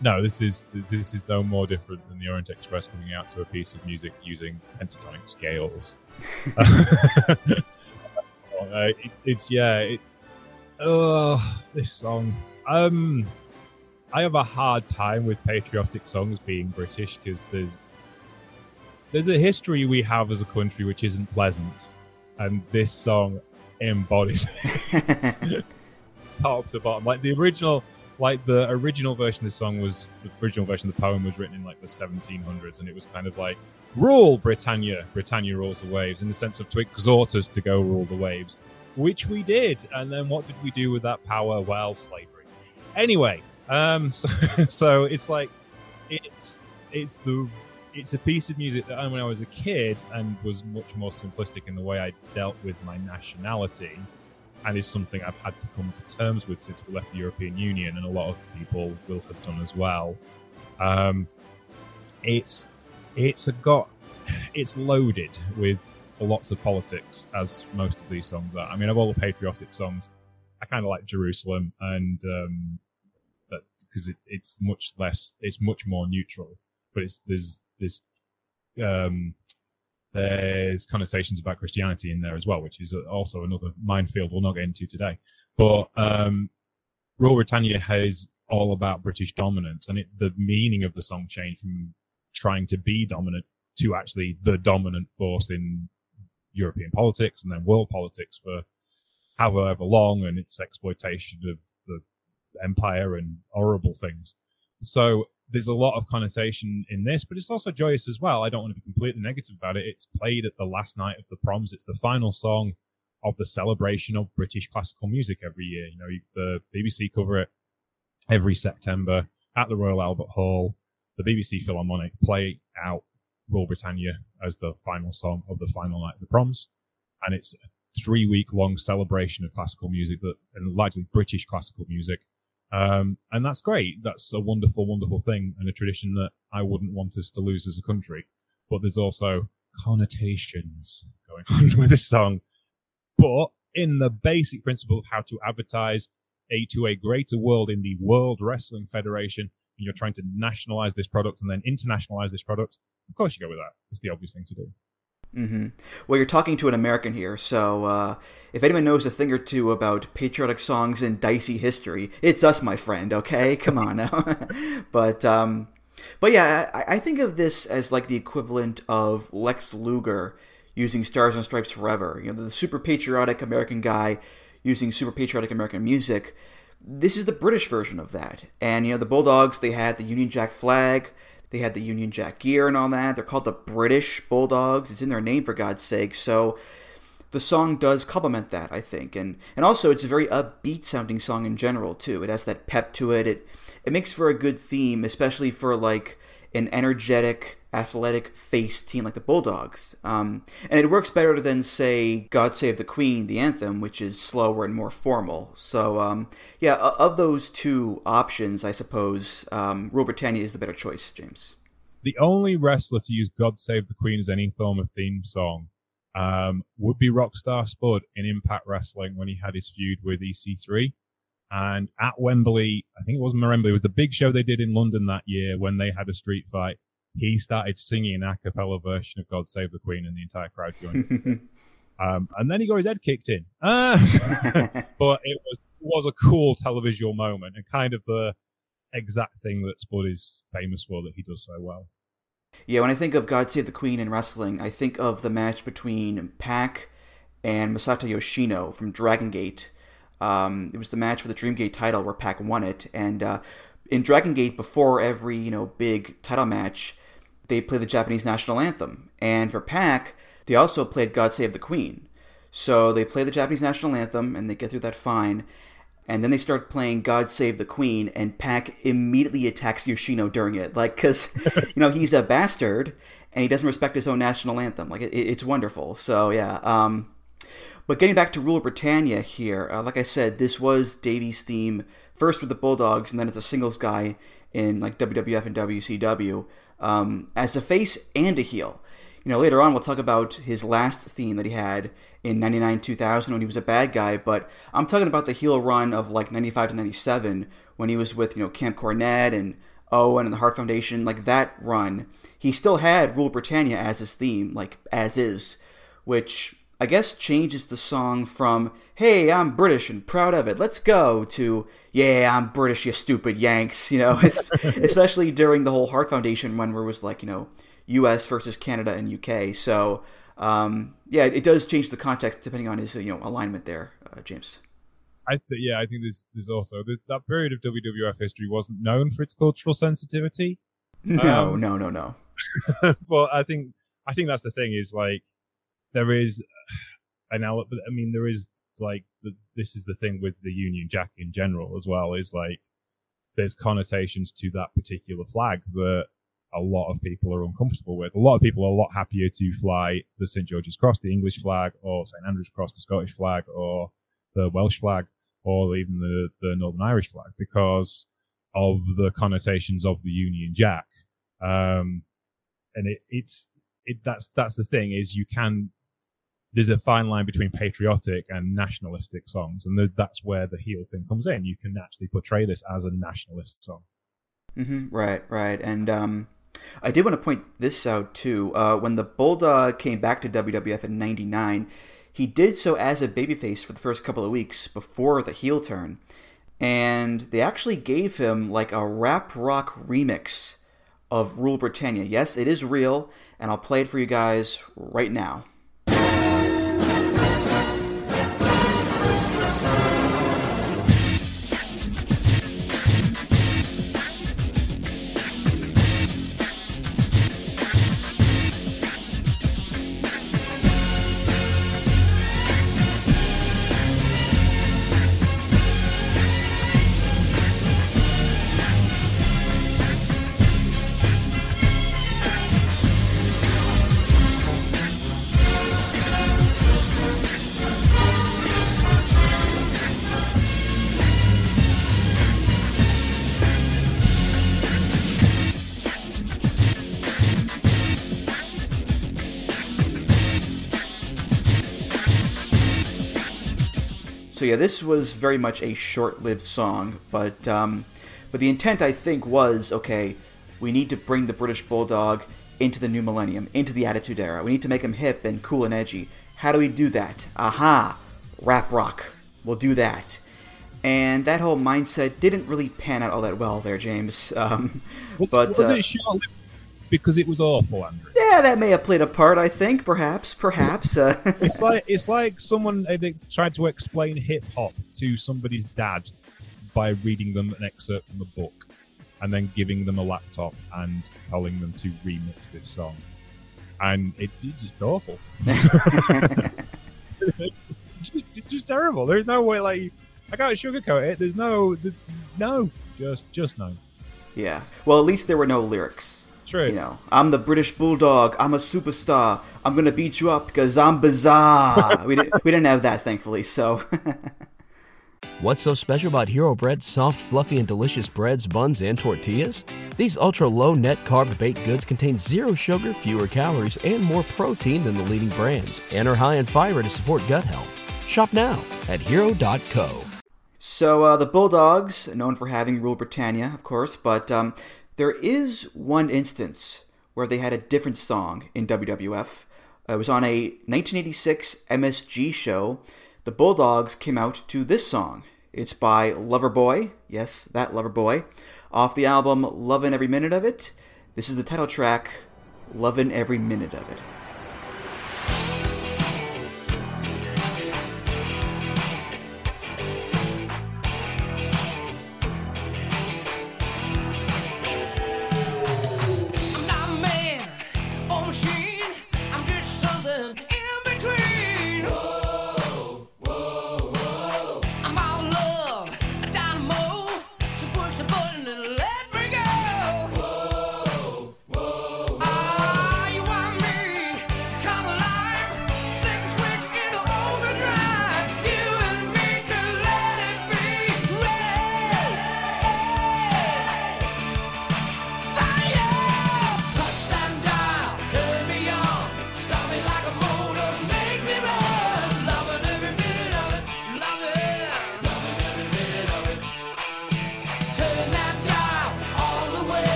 No, this is this is no more different than the Orient Express coming out to a piece of music using pentatonic scales. [laughs] uh, it's, it's yeah, it, oh, this song. Um, I have a hard time with patriotic songs being British because there's there's a history we have as a country which isn't pleasant and this song embodies it [laughs] [laughs] top to bottom. Like the original, like the original version of the song was the original version of the poem was written in like the 1700s, and it was kind of like rule Britannia, Britannia rules the waves, in the sense of to exhort us to go rule the waves, which we did. And then what did we do with that power? Well, slavery. Anyway, um, [laughs] so, so it's like it's it's the it's a piece of music that when I was a kid and was much more simplistic in the way I dealt with my nationality, and is something I've had to come to terms with since we left the European Union, and a lot of people will have done as well. Um, it's it's got it's loaded with lots of politics, as most of these songs are. I mean, of all the patriotic songs, I kind of like Jerusalem, and um, because it, it's much less, it's much more neutral but it's there's there's um, there's connotations about Christianity in there as well, which is also another minefield we'll not get into today. But um, Rule Britannia is all about British dominance, and it, the meaning of the song changed from trying to be dominant to actually the dominant force in European politics and then world politics for however long, and its exploitation of the empire and horrible things. So there's a lot of connotation in this, but it's also joyous as well. I don't want to be completely negative about it. It's played at the last night of the proms. It's the final song of the celebration of British classical music every year. You know, the BBC cover it every September at the Royal Albert Hall. The BBC Philharmonic play out Rule Britannia as the final song of the final night of the proms. And it's a three week long celebration of classical music that, and largely British classical music um, and that's great. That's a wonderful, wonderful thing and a tradition that I wouldn't want us to lose as a country. But there's also connotations going [laughs] on with this song. But in the basic principle of how to advertise a to a greater world in the World Wrestling Federation, and you're trying to nationalize this product and then internationalize this product, of course you go with that. It's the obvious thing to do. Mm-hmm. Well, you're talking to an American here, so uh, if anyone knows a thing or two about patriotic songs and dicey history, it's us, my friend. Okay, come on now. [laughs] but um, But yeah, I, I think of this as like the equivalent of Lex Luger using Stars and Stripes Forever. You know, the super patriotic American guy using super patriotic American music. This is the British version of that. And you know, the Bulldogs they had the Union Jack flag, they had the Union Jack gear and all that. They're called the British Bulldogs. It's in their name for God's sake. So the song does complement that, I think, and and also it's a very upbeat sounding song in general too. It has that pep to it. It it makes for a good theme, especially for like an energetic, athletic face team like the Bulldogs. Um, and it works better than say "God Save the Queen," the anthem, which is slower and more formal. So um, yeah, of those two options, I suppose um, Rule Britannia is the better choice, James. The only wrestler to use "God Save the Queen" as any form of theme song um, would be Rockstar Spud in Impact Wrestling when he had his feud with EC3. And at Wembley, I think it wasn't Wembley, it was the big show they did in London that year when they had a street fight. He started singing an a cappella version of God Save the Queen, and the entire crowd joined. [laughs] um, and then he got his head kicked in. Uh, [laughs] but it was was a cool televisual moment and kind of the exact thing that Spud is famous for that he does so well. Yeah, when I think of God Save the Queen in wrestling, I think of the match between Pac and Masato Yoshino from Dragon Gate. Um, it was the match for the Dreamgate title where Pac won it, and uh, in Dragon Gate, before every you know big title match, they play the Japanese national anthem, and for Pac, they also played God Save the Queen. So they play the Japanese national anthem, and they get through that fine and then they start playing God Save the Queen, and Pac immediately attacks Yoshino during it, like because [laughs] you know he's a bastard and he doesn't respect his own national anthem. Like it, it's wonderful. So yeah. Um, but getting back to Rule of Britannia here, uh, like I said, this was Davey's theme first with the Bulldogs, and then as a singles guy in like WWF and WCW um, as a face and a heel. You know, later on we'll talk about his last theme that he had in 99 2000 when he was a bad guy, but I'm talking about the heel run of like 95 to 97 when he was with, you know, Camp Cornette and Owen and the Hart Foundation, like that run. He still had Rule Britannia as his theme, like as is, which I guess changes the song from "Hey, I'm British and proud of it, let's go" to "Yeah, I'm British, you stupid Yanks," you know, [laughs] especially during the whole Hart Foundation where it was like you know U.S. versus Canada and U.K. So um, yeah, it does change the context depending on his you know alignment there, uh, James. I th- yeah, I think there's there's also that period of WWF history wasn't known for its cultural sensitivity. No, um, no, no, no. [laughs] well, I think I think that's the thing is like there is an element. I mean, there is like the, this is the thing with the Union Jack in general as well is like there's connotations to that particular flag that a lot of people are uncomfortable with. A lot of people are a lot happier to fly the St George's Cross, the English flag, or St Andrew's Cross, the Scottish flag, or the Welsh flag, or even the, the Northern Irish flag because of the connotations of the Union Jack. Um, and it, it's it, that's that's the thing is you can there's a fine line between patriotic and nationalistic songs, and that's where the heel thing comes in. You can actually portray this as a nationalist song. Mm-hmm. Right, right, and um, I did want to point this out too. Uh, when the Bulldog came back to WWF in '99, he did so as a babyface for the first couple of weeks before the heel turn, and they actually gave him like a rap rock remix of Rule Britannia. Yes, it is real, and I'll play it for you guys right now. Yeah, this was very much a short-lived song, but um, but the intent I think was okay. We need to bring the British Bulldog into the new millennium, into the Attitude Era. We need to make him hip and cool and edgy. How do we do that? Aha! Rap rock. We'll do that. and that whole mindset didn't really pan out all that well there, James. [laughs] Um, Was, but was uh, it short because it was awful, Andrew? yeah, that may have played a part. I think, perhaps, perhaps. Uh, [laughs] It's like it's like someone had tried to explain hip hop to somebody's dad by reading them an excerpt from a book, and then giving them a laptop and telling them to remix this song, and it, it's just awful. [laughs] it's, just, it's just terrible. There's no way like I can't sugarcoat it. There's no there's, no just just no. yeah. Well, at least there were no lyrics. True. You know, I'm the British Bulldog. I'm a superstar. I'm gonna beat you up because I'm bizarre. we didn't. We didn't have that, thankfully. So. [laughs] What's so special about Hero Bread's soft, fluffy, and delicious breads, buns, and tortillas? These ultra low net carb baked goods contain zero sugar, fewer calories, and more protein than the leading brands, and are high in fiber to support gut health. Shop now at hero.co. So uh, the Bulldogs, known for having ruled Britannia, of course, but um, there is one instance where they had a different song in WWF. Uh, it was on a 1986 MSG show. The Bulldogs came out to this song. It's by Loverboy, yes, that Loverboy, off the album Lovin' Every Minute of It. This is the title track, Lovin' Every Minute of It.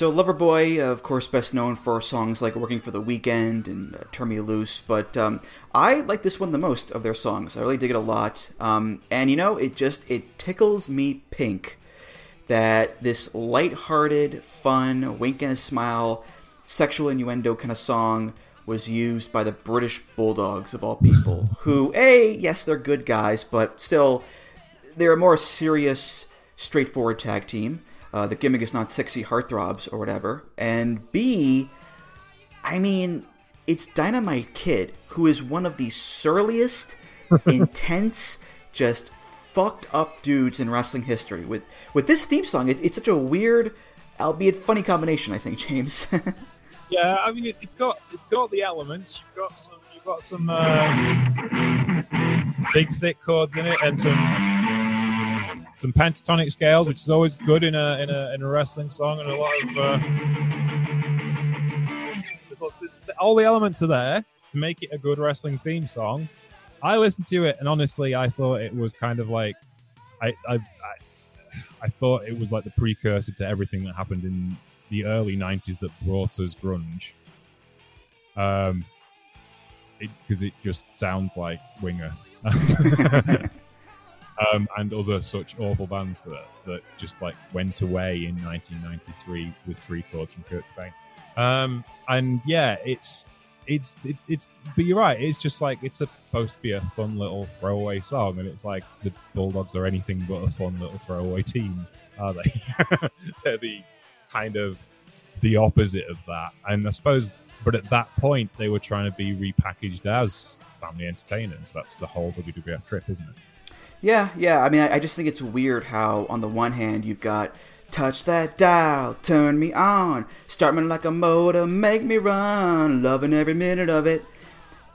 So Loverboy, uh, of course, best known for songs like "Working for the Weekend" and uh, "Turn Me Loose," but um, I like this one the most of their songs. I really dig it a lot, um, and you know, it just it tickles me pink that this light-hearted, fun, wink and a smile, sexual innuendo kind of song was used by the British Bulldogs of all people, who a yes, they're good guys, but still they're a more serious, straightforward tag team. Uh, the gimmick is not sexy heartthrobs or whatever. And B, I mean, it's Dynamite Kid, who is one of the surliest, [laughs] intense, just fucked up dudes in wrestling history. With with this theme song, it, it's such a weird, albeit funny combination. I think, James. [laughs] Yeah, I mean it, it's got it's got the elements. You've got some you've got some uh, big thick chords in it and some some pentatonic scales, which is always good in a in a in a wrestling song, and a lot of uh, there's, there's, all the elements are there to make it a good wrestling theme song. I listened to it, and honestly, I thought it was kind of like I I, I I thought it was like the precursor to everything that happened in the early 90s that brought us grunge. Um, because it, just sounds like Winger. [laughs] [laughs] um, and other such awful bands that, that just like went away in 1993 with three chords from Kurt Cobain. Um, and yeah, it's it's it's it's. But you're right. It's just like it's supposed to be a fun little throwaway song, and it's like the Bulldogs are anything but a fun little throwaway team, are they? [laughs] They're the kind of the opposite of that. And I suppose, but at that point, they were trying to be repackaged as family entertainers. That's the whole WWF trip, isn't it? Yeah, yeah. I mean, I, I just think it's weird how, on the one hand, you've got touch that dial, turn me on, start me like a motor, make me run, loving every minute of it.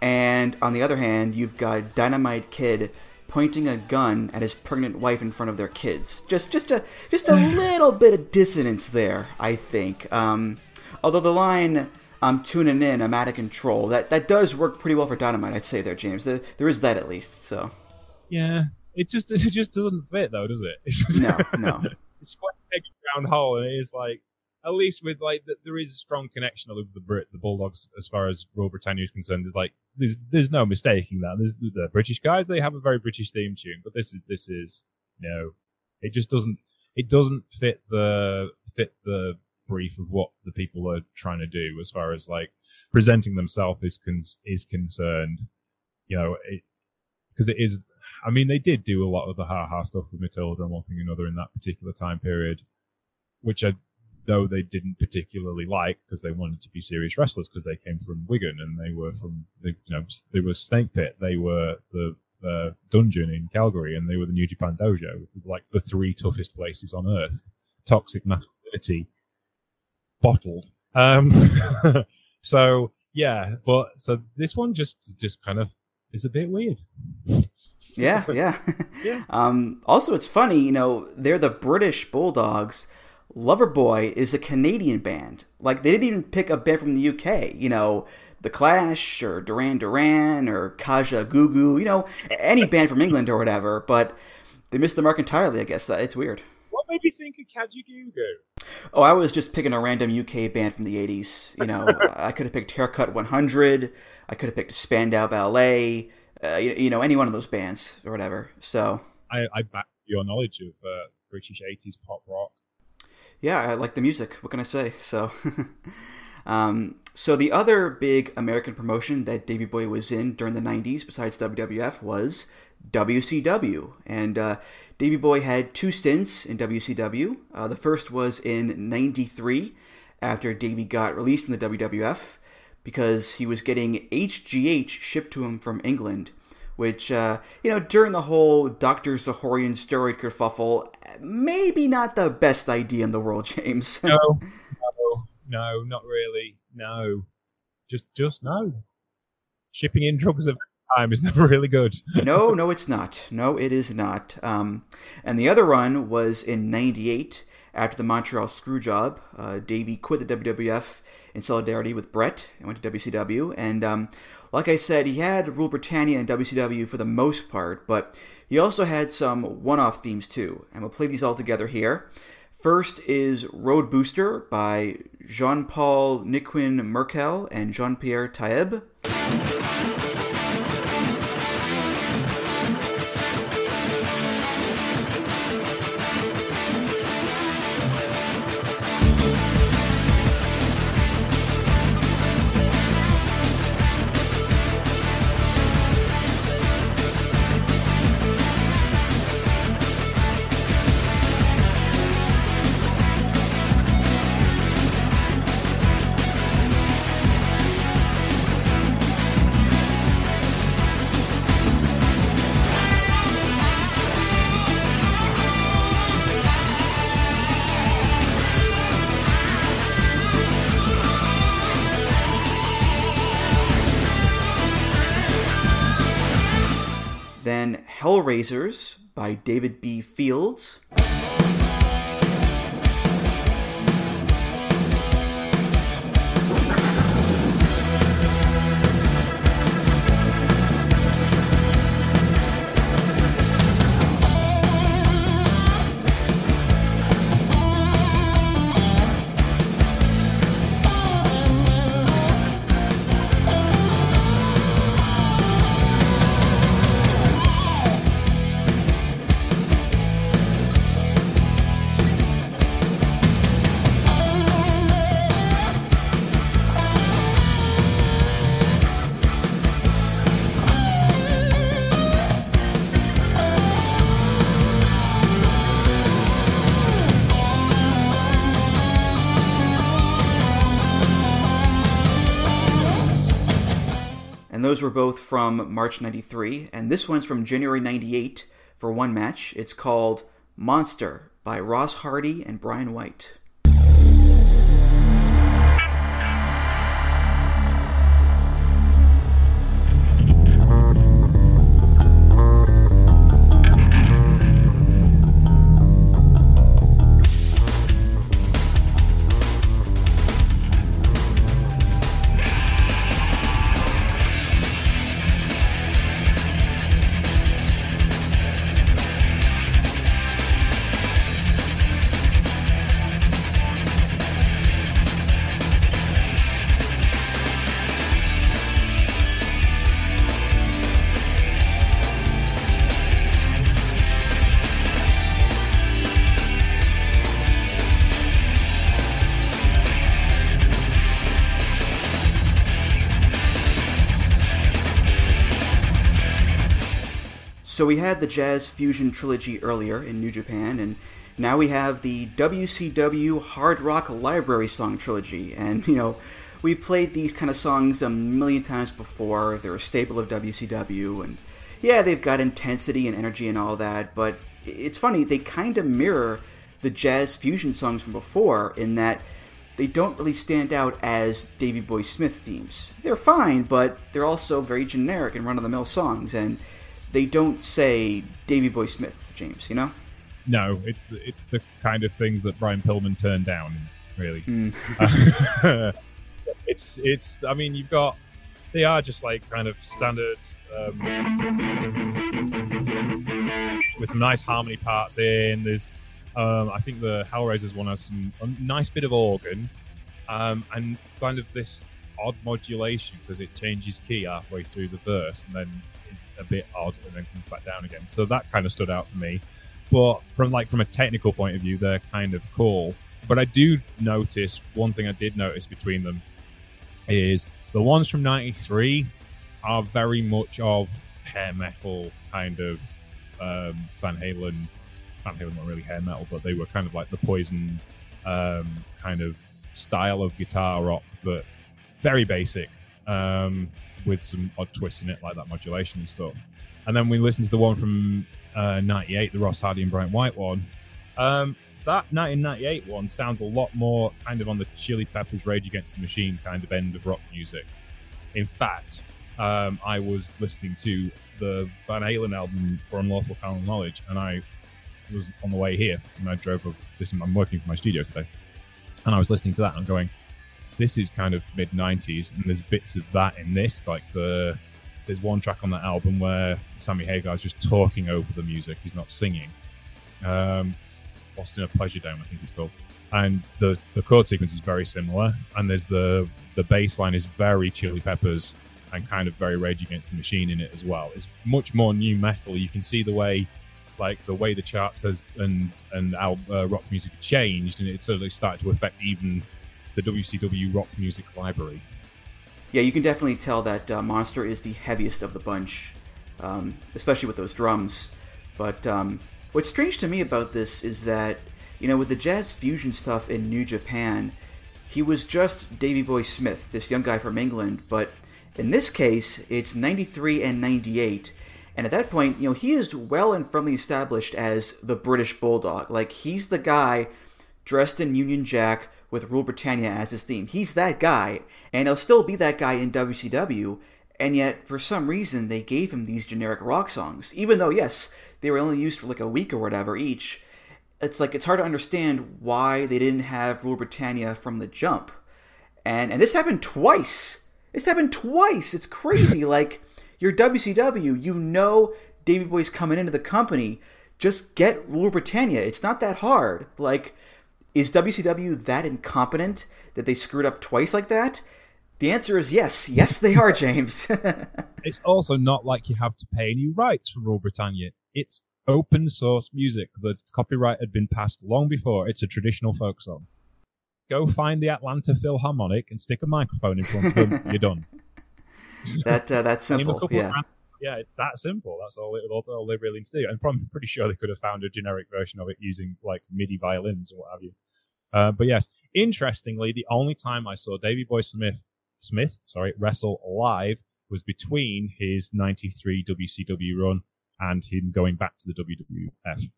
And on the other hand, you've got Dynamite Kid pointing a gun at his pregnant wife in front of their kids. Just, just a, just a [sighs] little bit of dissonance there, I think. Um, although the line "I'm tuning in, I'm out of control," that that does work pretty well for Dynamite, I'd say there, James. There, there is that at least. So. Yeah, it just [laughs] it just doesn't fit though, does it? [laughs] It's just No, no. [laughs] it's square peg round hole, and it is like at least with like the, there is a strong connection with the Brit, the Bulldogs, as far as Royal Britannia is concerned. There's like there's there's no mistaking that. There's the British guys; they have a very British theme tune, but this is this is no, it just doesn't it doesn't fit the fit the brief of what the people are trying to do as far as like presenting themselves is con- is concerned. You know, because it, it is. I mean, they did do a lot of the ha ha stuff with Matilda and one thing and another in that particular time period, which I though they didn't particularly like because they wanted to be serious wrestlers because they came from Wigan and they were from the you know they were Snake Pit, they were the uh, dungeon in Calgary, and they were the New Japan Dojo, like the three toughest places on earth. Toxic masculinity bottled. Um, [laughs] so yeah, but so this one just just kind of is a bit weird. yeah, [laughs] yeah. [laughs] yeah. Um, also, it's funny, you know, they're the British Bulldogs. Loverboy is a Canadian band. Like they didn't even pick a band from the UK. You know, The Clash or Duran Duran or Kajagoogoo. You know, any band from England or whatever. But they missed the mark entirely. I guess it's weird. What made you think of Kajagoogoo? Oh, I was just picking a random UK band from the '80s. You know, [laughs] I could have picked Haircut 100. I could have picked Spandau Ballet. Uh, you, you, know, any one of those bands or whatever. So I, I back your knowledge of uh, British '80s pop rock yeah, I like the music. What can I say? So, [laughs] um, so the other big American promotion that Davey Boy was in during the '90s, besides WWF, was WCW, and uh, Davey Boy had two stints in WCW. Uh, the first was in '93, after Davey got released from the WWF because he was getting HGH shipped to him from England which, uh, you know, during the whole Dr. Zahorian steroid kerfuffle, maybe not the best idea in the world, [laughs] James. no, no, no, not really. No. Just, just no. Shipping in drugs at time is [laughs] never really good. no, no, it's not. No, it is not. Um, and the other run was in 98 after the Montreal Screwjob. Uh, Davey quit the WWF in solidarity with Bret and went to WCW. And um, like I said, he had Rule Britannia and WCW for the most part, but he also had some one off themes too. And we'll play these all together here. First is Road Booster by Jean Paul Niquin Merkel and Jean Pierre Taeb. Hellraisers by David B. Fields. Those were both from March 93, and this one's from January 98 for one match. It's called Monster by Ross Hardy and Brian White. So we had the Jazz Fusion trilogy earlier in New Japan, and now we have the WCW Hard Rock Library Song trilogy. And, you know, we've played these kind of songs a million times before. They're a staple of WCW, and yeah, they've got intensity and energy and all that, but it's funny, they kind of mirror the Jazz Fusion songs from before in that they don't really stand out as Davey Boy Smith themes. They're fine, but they're also very generic and run of the mill songs, and they don't say Davey Boy Smith, James, you know? No, it's it's the kind of things that Brian Pillman turned down, really. [laughs] it's it's I mean you've got they are just like kind of standard um, with some nice harmony parts in. There's um, I think the Hellraisers one has some a nice bit of organ um, and kind of this odd modulation because it changes key halfway through the verse and then is a bit odd and then comes back down again. So that kind of stood out for me. But from like from a technical point of view, they're kind of cool. But I do notice one thing I did notice between them is the ones from '93 are very much of hair metal kind of um, Van Halen. Van Halen not really hair metal, but they were kind of like the Poison um, kind of style of guitar rock, but very basic um, with some odd twists in it, like that modulation and stuff. And then we listened to the one from uh, 98, the Ross Hardy and Brian White one. Um, that 1998 one sounds a lot more kind of on the Chili Peppers Rage Against the Machine kind of end of rock music. In fact, um, I was listening to the Van Halen album for Unlawful Carnal Knowledge, and I was on the way here, and I drove up. This, I'm working from my studio today, and I was listening to that, and I'm going, "This is kind of mid '90s," and there's bits of that in this, like the there's one track on that album where Sammy Hagar is just talking over the music; he's not singing. Um, Lost a Pleasure Dome, I think it's called. And the the chord sequence is very similar, and there's the the bass line is very Chili Peppers and kind of very Rage Against the Machine in it as well. It's much more nu metal. You can see the way, like the way the charts has and and our uh, rock music changed, and it sort of started to affect even the WCW rock music library. Yeah, you can definitely tell that uh, Monster is the heaviest of the bunch, um, especially with those drums. But um, what's strange to me about this is that, you know, with the jazz fusion stuff in New Japan, he was just Davey Boy Smith, this young guy from England, but in this case, it's 93 and 98. And at that point, you know, he is well and firmly established as the British Bulldog. Like, he's the guy dressed in Union Jack with Rule Britannia as his theme. He's that guy, and he'll still be that guy in WCW. And yet, for some reason, they gave him these generic rock songs. Even though, yes, they were only used for like a week or whatever each. It's like it's hard to understand why they didn't have Rule Britannia from the jump. And and this happened twice. This happened twice. It's crazy. [laughs] like you're WCW, you know Davey Boy's coming into the company. Just get Rule Britannia. It's not that hard. Like is WCW that incompetent that they screwed up twice like that? The answer is yes. Yes, they are, [laughs] James. [laughs] it's also not like you have to pay any rights for Rule Britannia. It's open source music. that copyright had been passed long before. It's a traditional folk song. Go find the Atlanta Philharmonic and stick a microphone in front of them. You're done. [laughs] That uh, that's simple. Yeah. yeah, it's that simple. That's all, it, all they really need to do. And I'm pretty sure they could have found a generic version of it using like MIDI violins or what have you. Uh, but yes, interestingly, the only time I saw Davey Boy Smith, Smith, sorry, wrestle live was between his '93 WCW run and him going back to the WWF.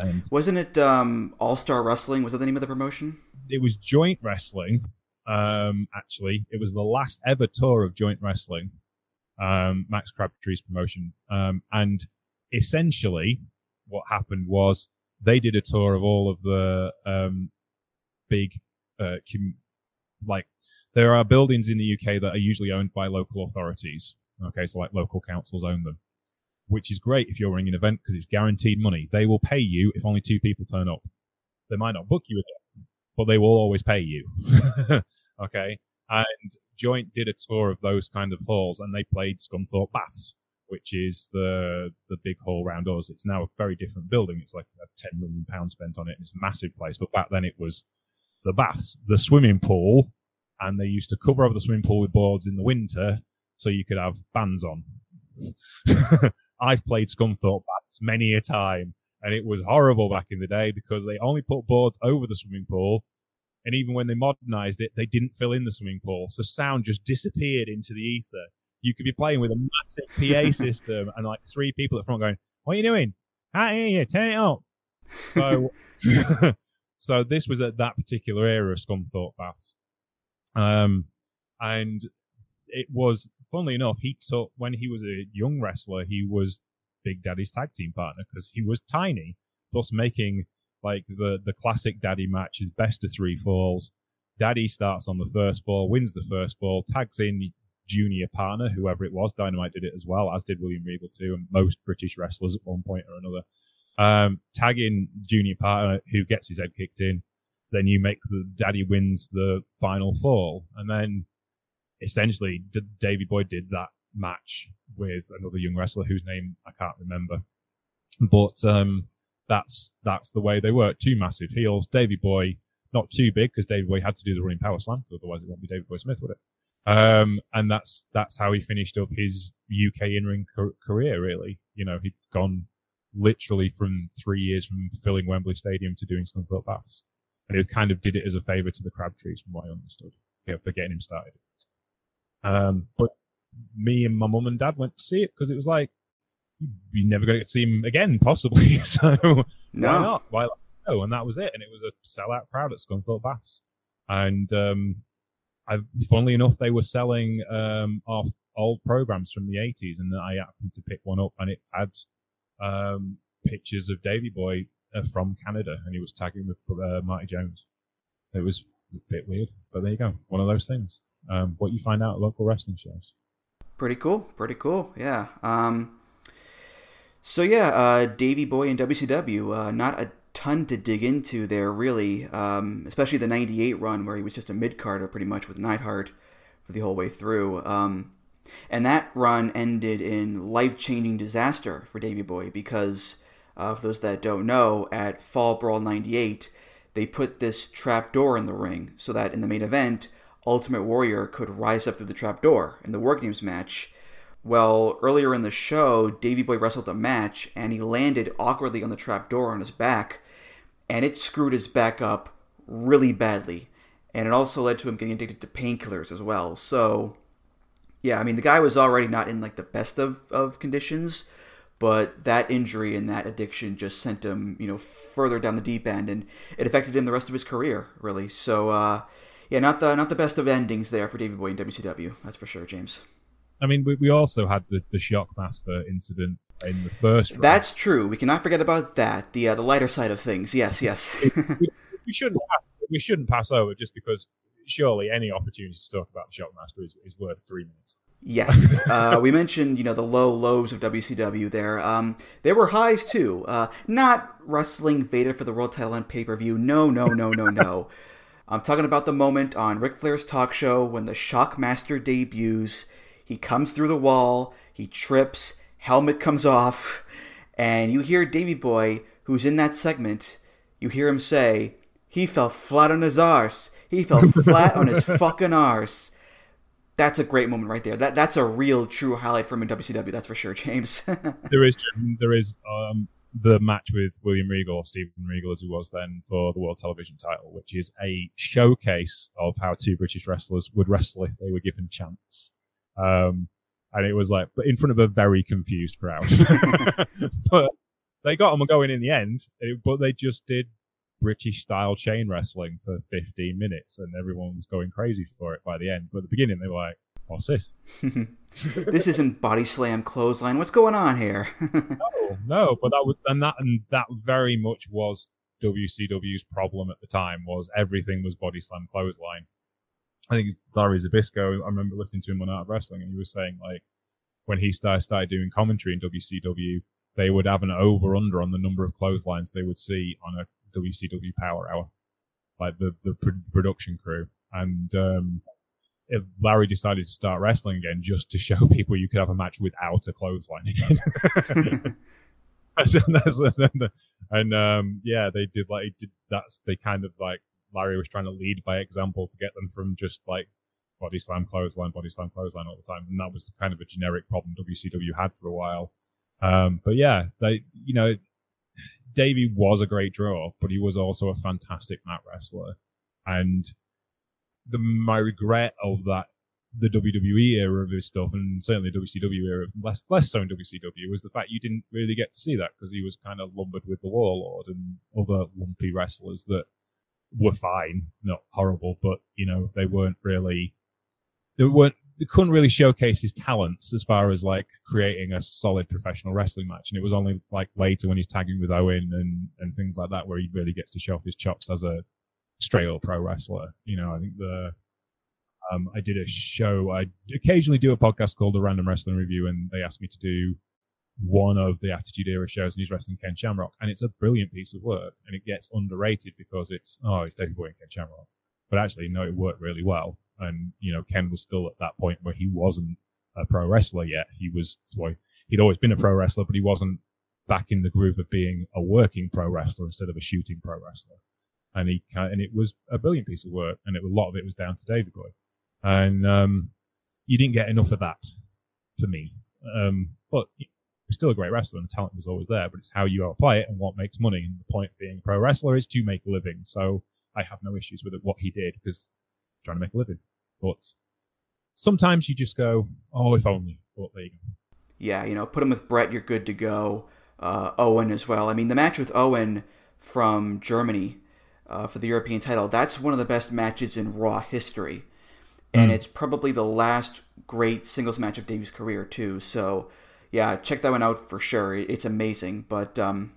And wasn't it um, All Star Wrestling? Was that the name of the promotion? It was Joint Wrestling. Um, actually, it was the last ever tour of Joint Wrestling, um, Max Crabtree's promotion. Um, and essentially, what happened was they did a tour of all of the um, big, uh, com- like there are buildings in the UK that are usually owned by local authorities. Okay, so like local councils own them, which is great if you're running an event because it's guaranteed money. They will pay you if only two people turn up. They might not book you again, but they will always pay you. [laughs] okay, and Joint did a tour of those kind of halls, and they played Scunthorpe Baths, which is the the big hall around us. It's now a very different building. It's like a ten million pounds spent on it. And it's a massive place, but back then it was the baths, the swimming pool, and they used to cover over the swimming pool with boards in the winter so you could have bands on. [laughs] I've played Scunthorpe Baths many a time, and it was horrible back in the day because they only put boards over the swimming pool. And even when they modernized it, they didn't fill in the swimming pool. So sound just disappeared into the ether. You could be playing with a massive PA [laughs] system and like three people at the front going, What are you doing? Hear you. Turn it up. So, [laughs] so this was at that particular era of Scunthorpe Baths. Um, and it was, funnily enough, he took, when he was a young wrestler, he was Big Daddy's tag team partner because he was tiny, thus making like the, the classic Daddy match is best of three falls. Daddy starts on the first fall, wins the first fall, tags in junior partner, whoever it was. Dynamite did it as well, as did William Regal too, and most British wrestlers at one point or another. Um, tagging junior partner who gets his head kicked in. Then you make the daddy wins the final fall. And then essentially D- Davey Boy did that match with another young wrestler whose name I can't remember. But, um, that's, that's the way they work. Two massive heels. Davey Boy, not too big because Davey Boy had to do the running power slam. Otherwise it won't be Davey Boy Smith, would it? Um, and that's, that's how he finished up his UK in-ring ca- career, really. You know, he'd gone literally from three years from filling Wembley Stadium to doing Scunthorpe Baths. And he kind of did it as a favour to the Crabtrees, from what I understood, yeah, for getting him started. Um, but me and my mum and dad went to see it because it was like, you're never going to see him again, possibly. [laughs] so No. why not? Why not? No, and that was it. And it was a sellout crowd at Scunthorpe Baths. And, um, I, funnily enough, they were selling, um, off old programs from the 80s and I happened to pick one up and it had, um, pictures of Davey Boy uh, from Canada and he was tagging with, uh, Marty Jones. It was a bit weird, but there you go. One of those things. Um, what you find out at local wrestling shows. Pretty cool. Pretty cool. Yeah. Um, so yeah, uh, Davey Boy and WCW. Uh, not a ton to dig into there, really. Um, especially the '98 run where he was just a mid carder, pretty much with Neidhart for the whole way through. Um, and that run ended in life changing disaster for Davey Boy because, uh, for those that don't know, at Fall Brawl '98, they put this trap door in the ring so that in the main event, Ultimate Warrior could rise up through the trap door in the War Games match. Well, earlier in the show, Davey Boy wrestled a match and he landed awkwardly on the trap door on his back, and it screwed his back up really badly. And it also led to him getting addicted to painkillers as well. So, yeah, I mean, the guy was already not in like the best of, of conditions, but that injury and that addiction just sent him, you know, further down the deep end, and it affected him the rest of his career, really. So, uh, yeah, not the not the best of endings there for David Boy in WCW, that's for sure, James. I mean, we, we also had the, the Shockmaster incident in the first round. That's true. We cannot forget about that. The uh, the lighter side of things. Yes, yes. we, we shouldn't pass, we shouldn't pass over just because surely any opportunity to talk about the Shockmaster is, is worth three minutes. Yes, [laughs] uh, we mentioned you know the low lows of WCW there. Um, there were highs too. Uh, not wrestling Vader for the world title on pay per view. No, no, no, no, no. [laughs] I'm talking about the moment on Ric Flair's talk show when the Shockmaster debuts. He comes through the wall, he trips, helmet comes off, and you hear Davey Boy, who's in that segment, you hear him say, he fell flat on his arse. He fell flat on his fucking arse. That's a great moment right there. That that's a real true highlight from in WCW. That's for sure, James. [laughs] there is there is um, the match with William Regal, Stephen Regal as he was then, for the World Television title, which is a showcase of how two British wrestlers would wrestle if they were given a chance. Um, and it was like, but in front of a very confused crowd. [laughs] but they got them going in the end, but they just did British style chain wrestling for 15 minutes and everyone was going crazy for it by the end. But at the beginning, they were like, what's this? [laughs] this isn't body slam clothesline. What's going on here? [laughs] no, no, but that was, and that, and that very much was WCW's problem at the time was everything was body slam clothesline. I think Larry Zbyszko, I remember listening to him on Art of Wrestling and he was saying like, when he started, started doing commentary in WCW, they would have an over under on the number of clotheslines they would see on a WCW Power Hour, like the the production crew. And um, Larry decided to start wrestling again just to [laughs] show people you could have a match without a clothesline in it. [laughs] [laughs] and um, yeah, they did like did that's they kind of like Larry was trying to lead by example to get them from just like body slam clothesline, body slam clothesline all the time, and that was kind of a generic problem WCW had for a while. Um, but yeah, they, you know, Davey was a great draw, but he was also a fantastic mat wrestler. And the my regret of that the WWE era of his stuff, and certainly WCW era, less less so in WCW, was the fact you didn't really get to see that because he was kind of lumbered with the Warlord and other lumpy wrestlers that were fine, not horrible, but you know they weren't really they weren't they couldn't really showcase his talents as far as like creating a solid professional wrestling match. And it was only like later when he's tagging with Owen and and things like that where he really gets to show off his chops as a straight up pro wrestler. You know, I think the um, I did a show. I occasionally do a podcast called the Random Wrestling Review, and they asked me to do one of the Attitude Era shows, and he's wrestling Ken Shamrock, and it's a brilliant piece of work, and it gets underrated because it's oh, it's David Boy and Ken Shamrock, but actually, no, it worked really well, and you know, Ken was still at that point where he wasn't a pro wrestler yet. He was well, he'd always been a pro wrestler, but he wasn't back in the groove of being a working pro wrestler instead of a shooting pro wrestler. And he and it was a brilliant piece of work, and it, a lot of it was down to David Boy and um, you didn't get enough of that for me. Um, but still a great wrestler, and the talent was always there. But it's how you apply it and what makes money. And the point being, a pro wrestler is to make a living. So I have no issues with it, what he did because trying to make a living. But sometimes you just go, "Oh, if only." But there you go. Yeah, you know, put him with Brett, you're good to go. Uh, Owen as well. I mean, the match with Owen from Germany uh, for the European title, that's one of the best matches in Raw history and mm. it's probably the last great singles match of Davey's career too. So yeah, check that one out for sure. It's amazing. But um,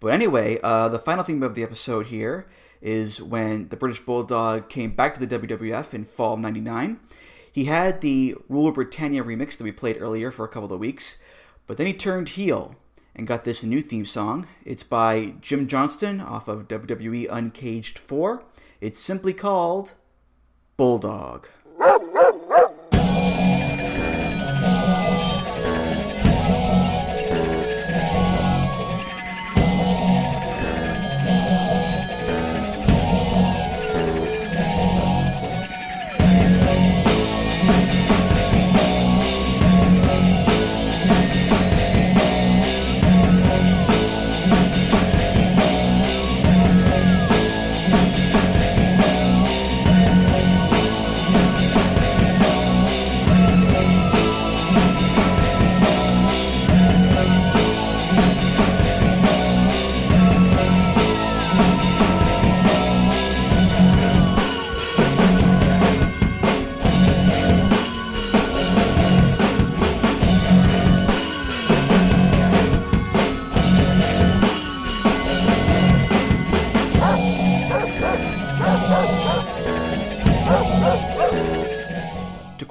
but anyway, uh, the final theme of the episode here is when the British Bulldog came back to the WWF in fall of '99. He had the Rule of Britannia remix that we played earlier for a couple of weeks, but then he turned heel and got this new theme song. It's by Jim Johnston off of WWE Uncaged 4. It's simply called Bulldog.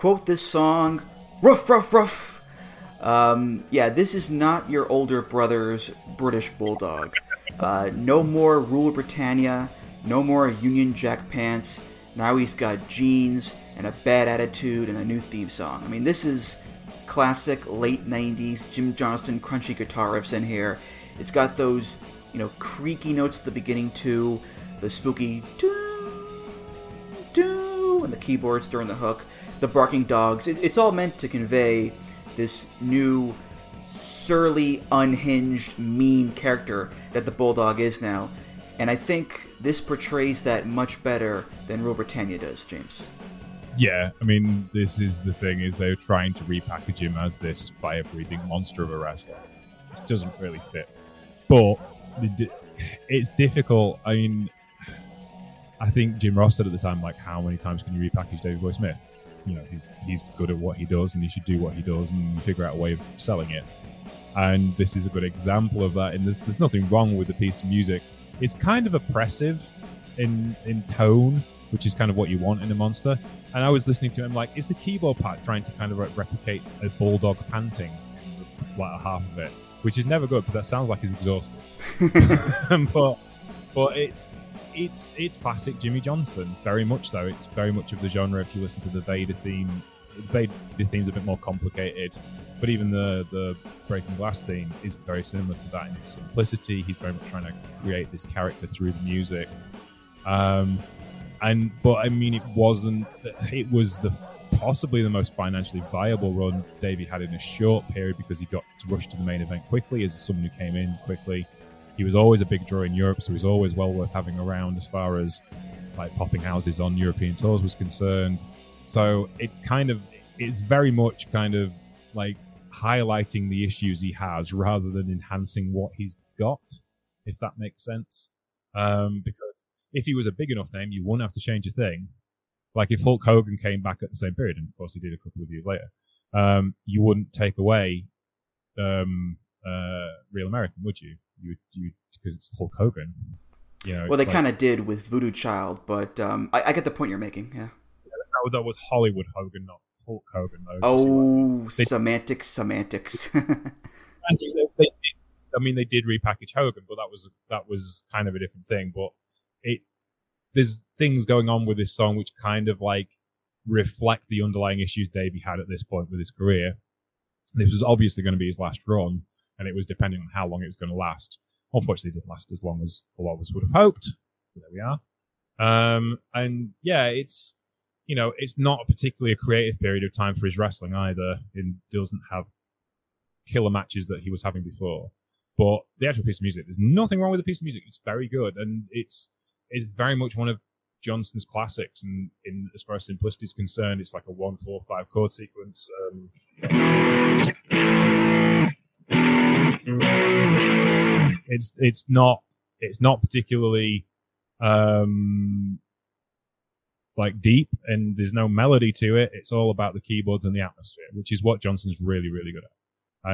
Quote this song, ruff, ruff, ruff. Um, yeah, this is not your older brother's British Bulldog. Uh, no more Rule Britannia, no more Union Jack pants. Now he's got jeans and a bad attitude and a new theme song. I mean, this is classic late 90s Jim Johnston crunchy guitar riffs in here. It's got those, you know, creaky notes at the beginning too, the spooky doo, doo, and the keyboards during the hook the barking dogs. It, it's all meant to convey this new surly, unhinged, mean character that the bulldog is now. And I think this portrays that much better than Rule Britannia does, James. Yeah, I mean, this is the thing: is they're trying to repackage him as this fire-breathing monster of a wrestler. It doesn't really fit, but it's difficult. I mean, I think Jim Ross said at the time, like, how many times can you repackage David Boy Smith? You know he's he's good at what he does and he should do what he does and figure out a way of selling it. And this is a good example of that. And there's, there's nothing wrong with the piece of music. It's kind of oppressive in in tone which is kind of what you want in a monster. And i was listening to him like is the keyboard part trying to kind of replicate a bulldog panting? Like a half of it which is never good because that sounds like he's exhausted. [laughs] But but it's it's it's classic Jimmy Johnston, very much so. It's very much of the genre. If you listen to the Vader theme, the Vader theme's a bit more complicated, but even the the Breaking Glass theme is very similar to that in its simplicity. He's very much trying to create this character through the music. Um, and but I mean, it wasn't. It was the possibly the most financially viable run Davey had in a short period because he got rushed to the main event quickly as someone who came in quickly. He was always a big draw in Europe, so he's always well worth having around as far as like popping houses on European tours was concerned. So it's kind of it's very much kind of like highlighting the issues he has rather than enhancing what he's got, if that makes sense. Um, because if he was a big enough name, you wouldn't have to change a thing. Like if Hulk Hogan came back at the same period, and of course he did a couple of years later, um, you wouldn't take away um, uh, Real American, would you? You you because it's Hulk Hogan. You know, well, they it's kind of did with Voodoo Child, but um, I, I get the point you're making. Yeah. that, that was Hollywood Hogan, not Hulk Hogan. Though. You see what I mean? Oh, They- semantics, semantics. [laughs] Antics, they- they I mean, they did repackage Hogan, but that was that was kind of a different thing. But it there's things going on with this song which kind of like reflect the underlying issues Davey had at this point with his career. This was obviously going to be his last run, and it was depending on how long it was going to last. Unfortunately, it didn't last as long as a lot of us would have hoped. But there we are. Um, and yeah, it's you know, it's not particularly a creative period of time for his wrestling either. It doesn't have killer matches that he was having before. But the actual piece of music, there's nothing wrong with the piece of music. It's very good, and it's it's very much one of Johnston's classics. And in as far as simplicity is concerned, it's like a one four five chord sequence. Um, it's it's not it's not particularly um like deep and there's no melody to it it's all about the keyboards and the atmosphere which is what johnston's really really good at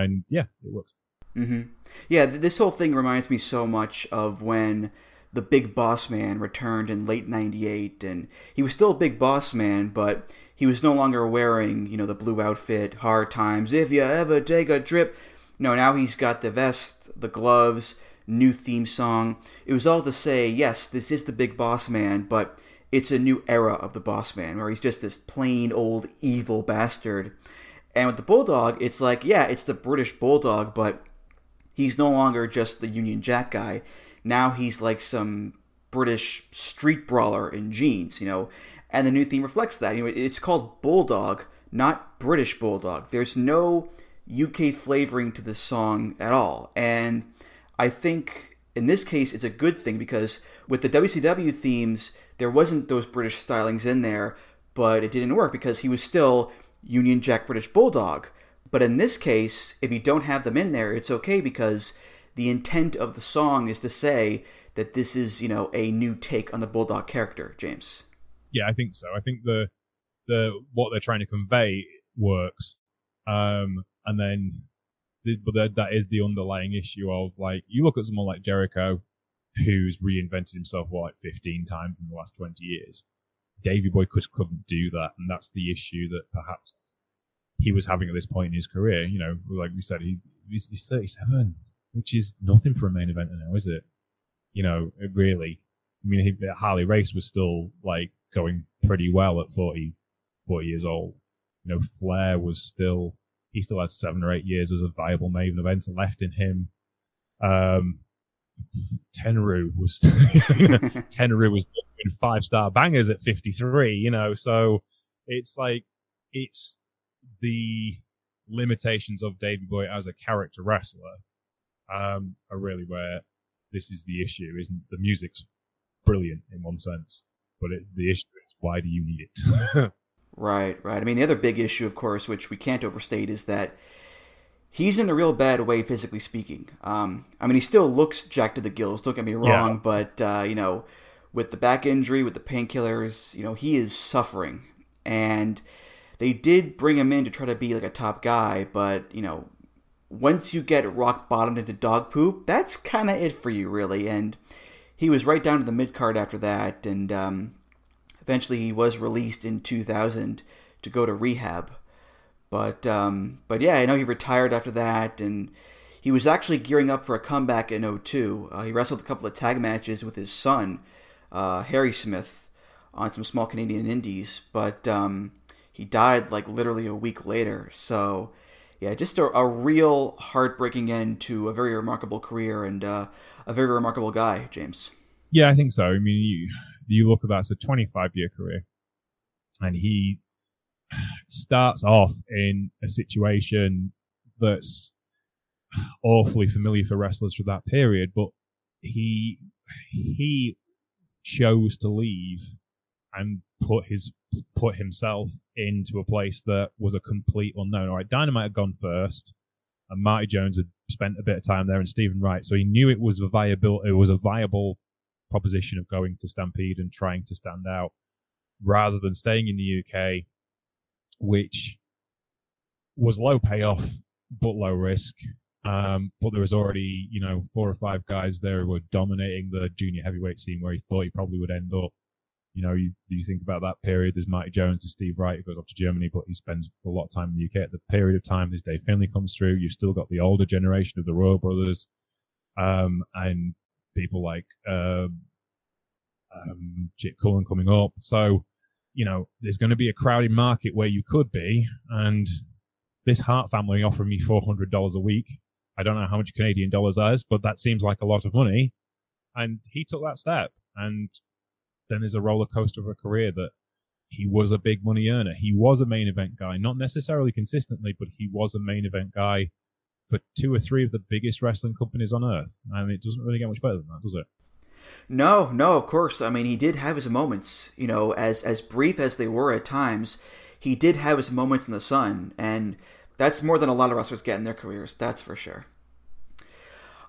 and yeah it works Mm-hmm. Yeah, th- this whole thing reminds me so much of when the Big Boss Man returned in late '98, and he was still a Big Boss Man, but he was no longer wearing, you know, the blue outfit. Hard times, if you ever take a trip. No, now he's got the vest, the gloves, new theme song. It was all to say, yes, this is the Big Boss Man, but it's a new era of the Boss Man, where he's just this plain old evil bastard. And with the Bulldog, it's like, yeah, it's the British Bulldog, but he's no longer just the Union Jack guy. Now he's like some British street brawler in jeans, you know. And the new theme reflects that. You know, it's called Bulldog, not British Bulldog. There's no UK flavoring to this song at all. And I think in this case it's a good thing because with the WCW themes, there wasn't those British stylings in there, but it didn't work because he was still Union Jack British Bulldog. But in this case, if you don't have them in there, it's okay because the intent of the song is to say that this is, you know, a new take on the Bulldog character, James. yeah i think so i think the the what they're trying to convey works um and then the, but that that is the underlying issue of like you look at someone like jericho who's reinvented himself like 15 times in the last 20 years davey boy just couldn't do that and that's the issue that perhaps he was having at this point in his career you know like we said he he's, he's 37 which is nothing for a main eventer now is it you know it really I mean, he, Harley Race was still like going pretty well at 40, 40 years old. You know, Flair was still, he still had seven or eight years as a viable main eventer left in him. Um, Tenryu was, [laughs] Tenryu was doing five star bangers at 53, you know, so it's like, it's the limitations of Davey Boy as a character wrestler, um, are really where this is the issue, isn't the music's brilliant in one sense, but it, the issue is why do you need it? [laughs] Right, right. I mean, the other big issue, of course, which we can't overstate, is that he's in a real bad way, physically speaking. Um, I mean, he still looks jacked to the gills. Don't get me wrong, Yeah. but uh, you know, with the back injury, with the painkillers, you know, he is suffering. And they did bring him in to try to be like a top guy, but you know, once you get rock bottomed into dog poop, that's kind of it for you, really. And he was right down to the mid card after that, and um, eventually he was released in 2000 to go to rehab. But um, but yeah, I know he retired after that, and he was actually gearing up for a comeback in 02. Uh, he wrestled a couple of tag matches with his son, uh, Harry Smith, on some small Canadian indies, but um, he died like literally a week later. So yeah, just a, a real heartbreaking end to a very remarkable career and uh, a very remarkable guy, James. yeah, I think so. I mean, you you look at that; as a 25 year career, and he starts off in a situation that's awfully familiar for wrestlers from that period, but he he chose to leave and put his put himself into a place that was a complete unknown. All right, Dynamite had gone first, and Marty Jones had spent a bit of time there, and Stephen Wright, so he knew it was a viable it was a viable proposition of going to Stampede and trying to stand out rather than staying in the UK, which was low payoff but low risk. Um, but there was already, you know, four or five guys there who were dominating the junior heavyweight scene where he thought he probably would end up. You know, you, you think about that period. There's Marty Jones and Steve Wright who goes off to Germany, but he spends a lot of time in the UK. At the period of time, this Dave Finlay comes through. You've still got the older generation of the Royal Brothers, um, and people like um, um, Jit Cullen coming up. So, you know, there's going to be a crowded market where you could be, and this Hart family offered me four hundred dollars a week. I don't know how much Canadian dollars that is, but that seems like a lot of money. And he took that step, and then there's a roller coaster of a career that he was a big money earner. He was a main event guy, not necessarily consistently, but he was a main event guy for two or three of the biggest wrestling companies on earth. And it doesn't really get much better than that, does it? No, no, of course. I mean, he did have his moments, you know, as as brief as they were at times. He did have his moments in the sun, and that's more than a lot of wrestlers get in their careers. That's for sure.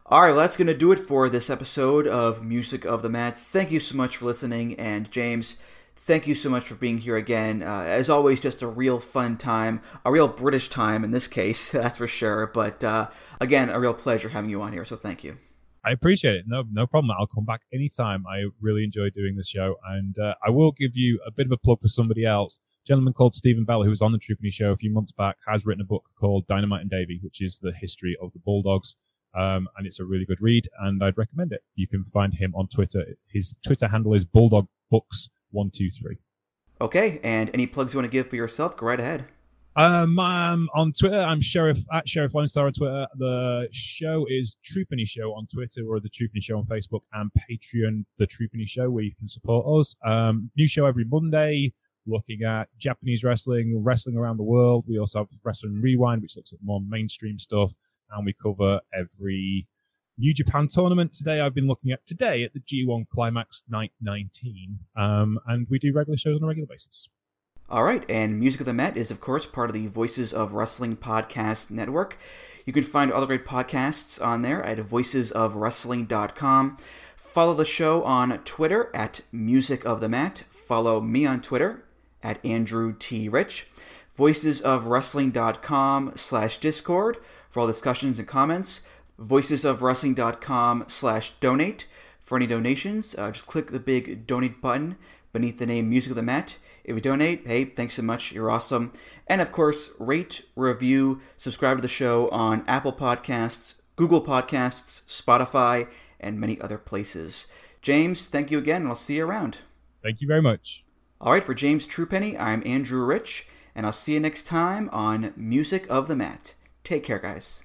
All right, well, that's going to do it for this episode of Music of the Mat. Thank you so much for listening, and James, thank you so much for being here again. Uh, as always, just a real fun time, a real British time in this case, [laughs] that's for sure. But uh, again, a real pleasure having you on here. So thank you. I appreciate it. No, no problem. I'll come back anytime. I really enjoy doing this show, and uh, I will give you a bit of a plug for somebody else. A gentleman called Stephen Bell, who was on the Truepenny show a few months back, has written a book called Dynamite and Davey, which is the history of the Bulldogs. Um, and it's a really good read, and I'd recommend it. You can find him on Twitter. His Twitter handle is Bulldog Books one two three. Okay, and any plugs you want to give for yourself? Go right ahead. Um, I'm on Twitter, I'm Sheriff at Sheriff Lone Star on Twitter. The show is Truepenny Show on Twitter or the Truepenny Show on Facebook and Patreon, the Truepenny Show, where you can support us. Um, new show every Monday, looking at Japanese wrestling, wrestling around the world. We also have Wrestling Rewind, which looks at more mainstream stuff, and we cover every New Japan tournament. Today, I've been looking at today at the G1 Climax Night 19, um, and we do regular shows on a regular basis. All right, and Music of the Mat is, of course, part of the Voices of Wrestling Podcast Network. You can find other great podcasts on there at voicesofwrestling.com. Follow the show on Twitter at Music of the Mat. Follow me on Twitter at Andrew T. Rich. Voicesofwrestling.com slash Discord for all discussions and comments. Voicesofwrestling.com slash donate. For any donations, uh, just click the big donate button beneath the name Music of the Mat. If you donate, hey, thanks so much. You're awesome. And of course, rate, review, subscribe to the show on Apple Podcasts, Google Podcasts, Spotify, and many other places. James, thank you again, and I'll see you around. Thank you very much. All right, for James Truepenny, I'm Andrew Rich, and I'll see you next time on Music of the Mat. Take care, guys.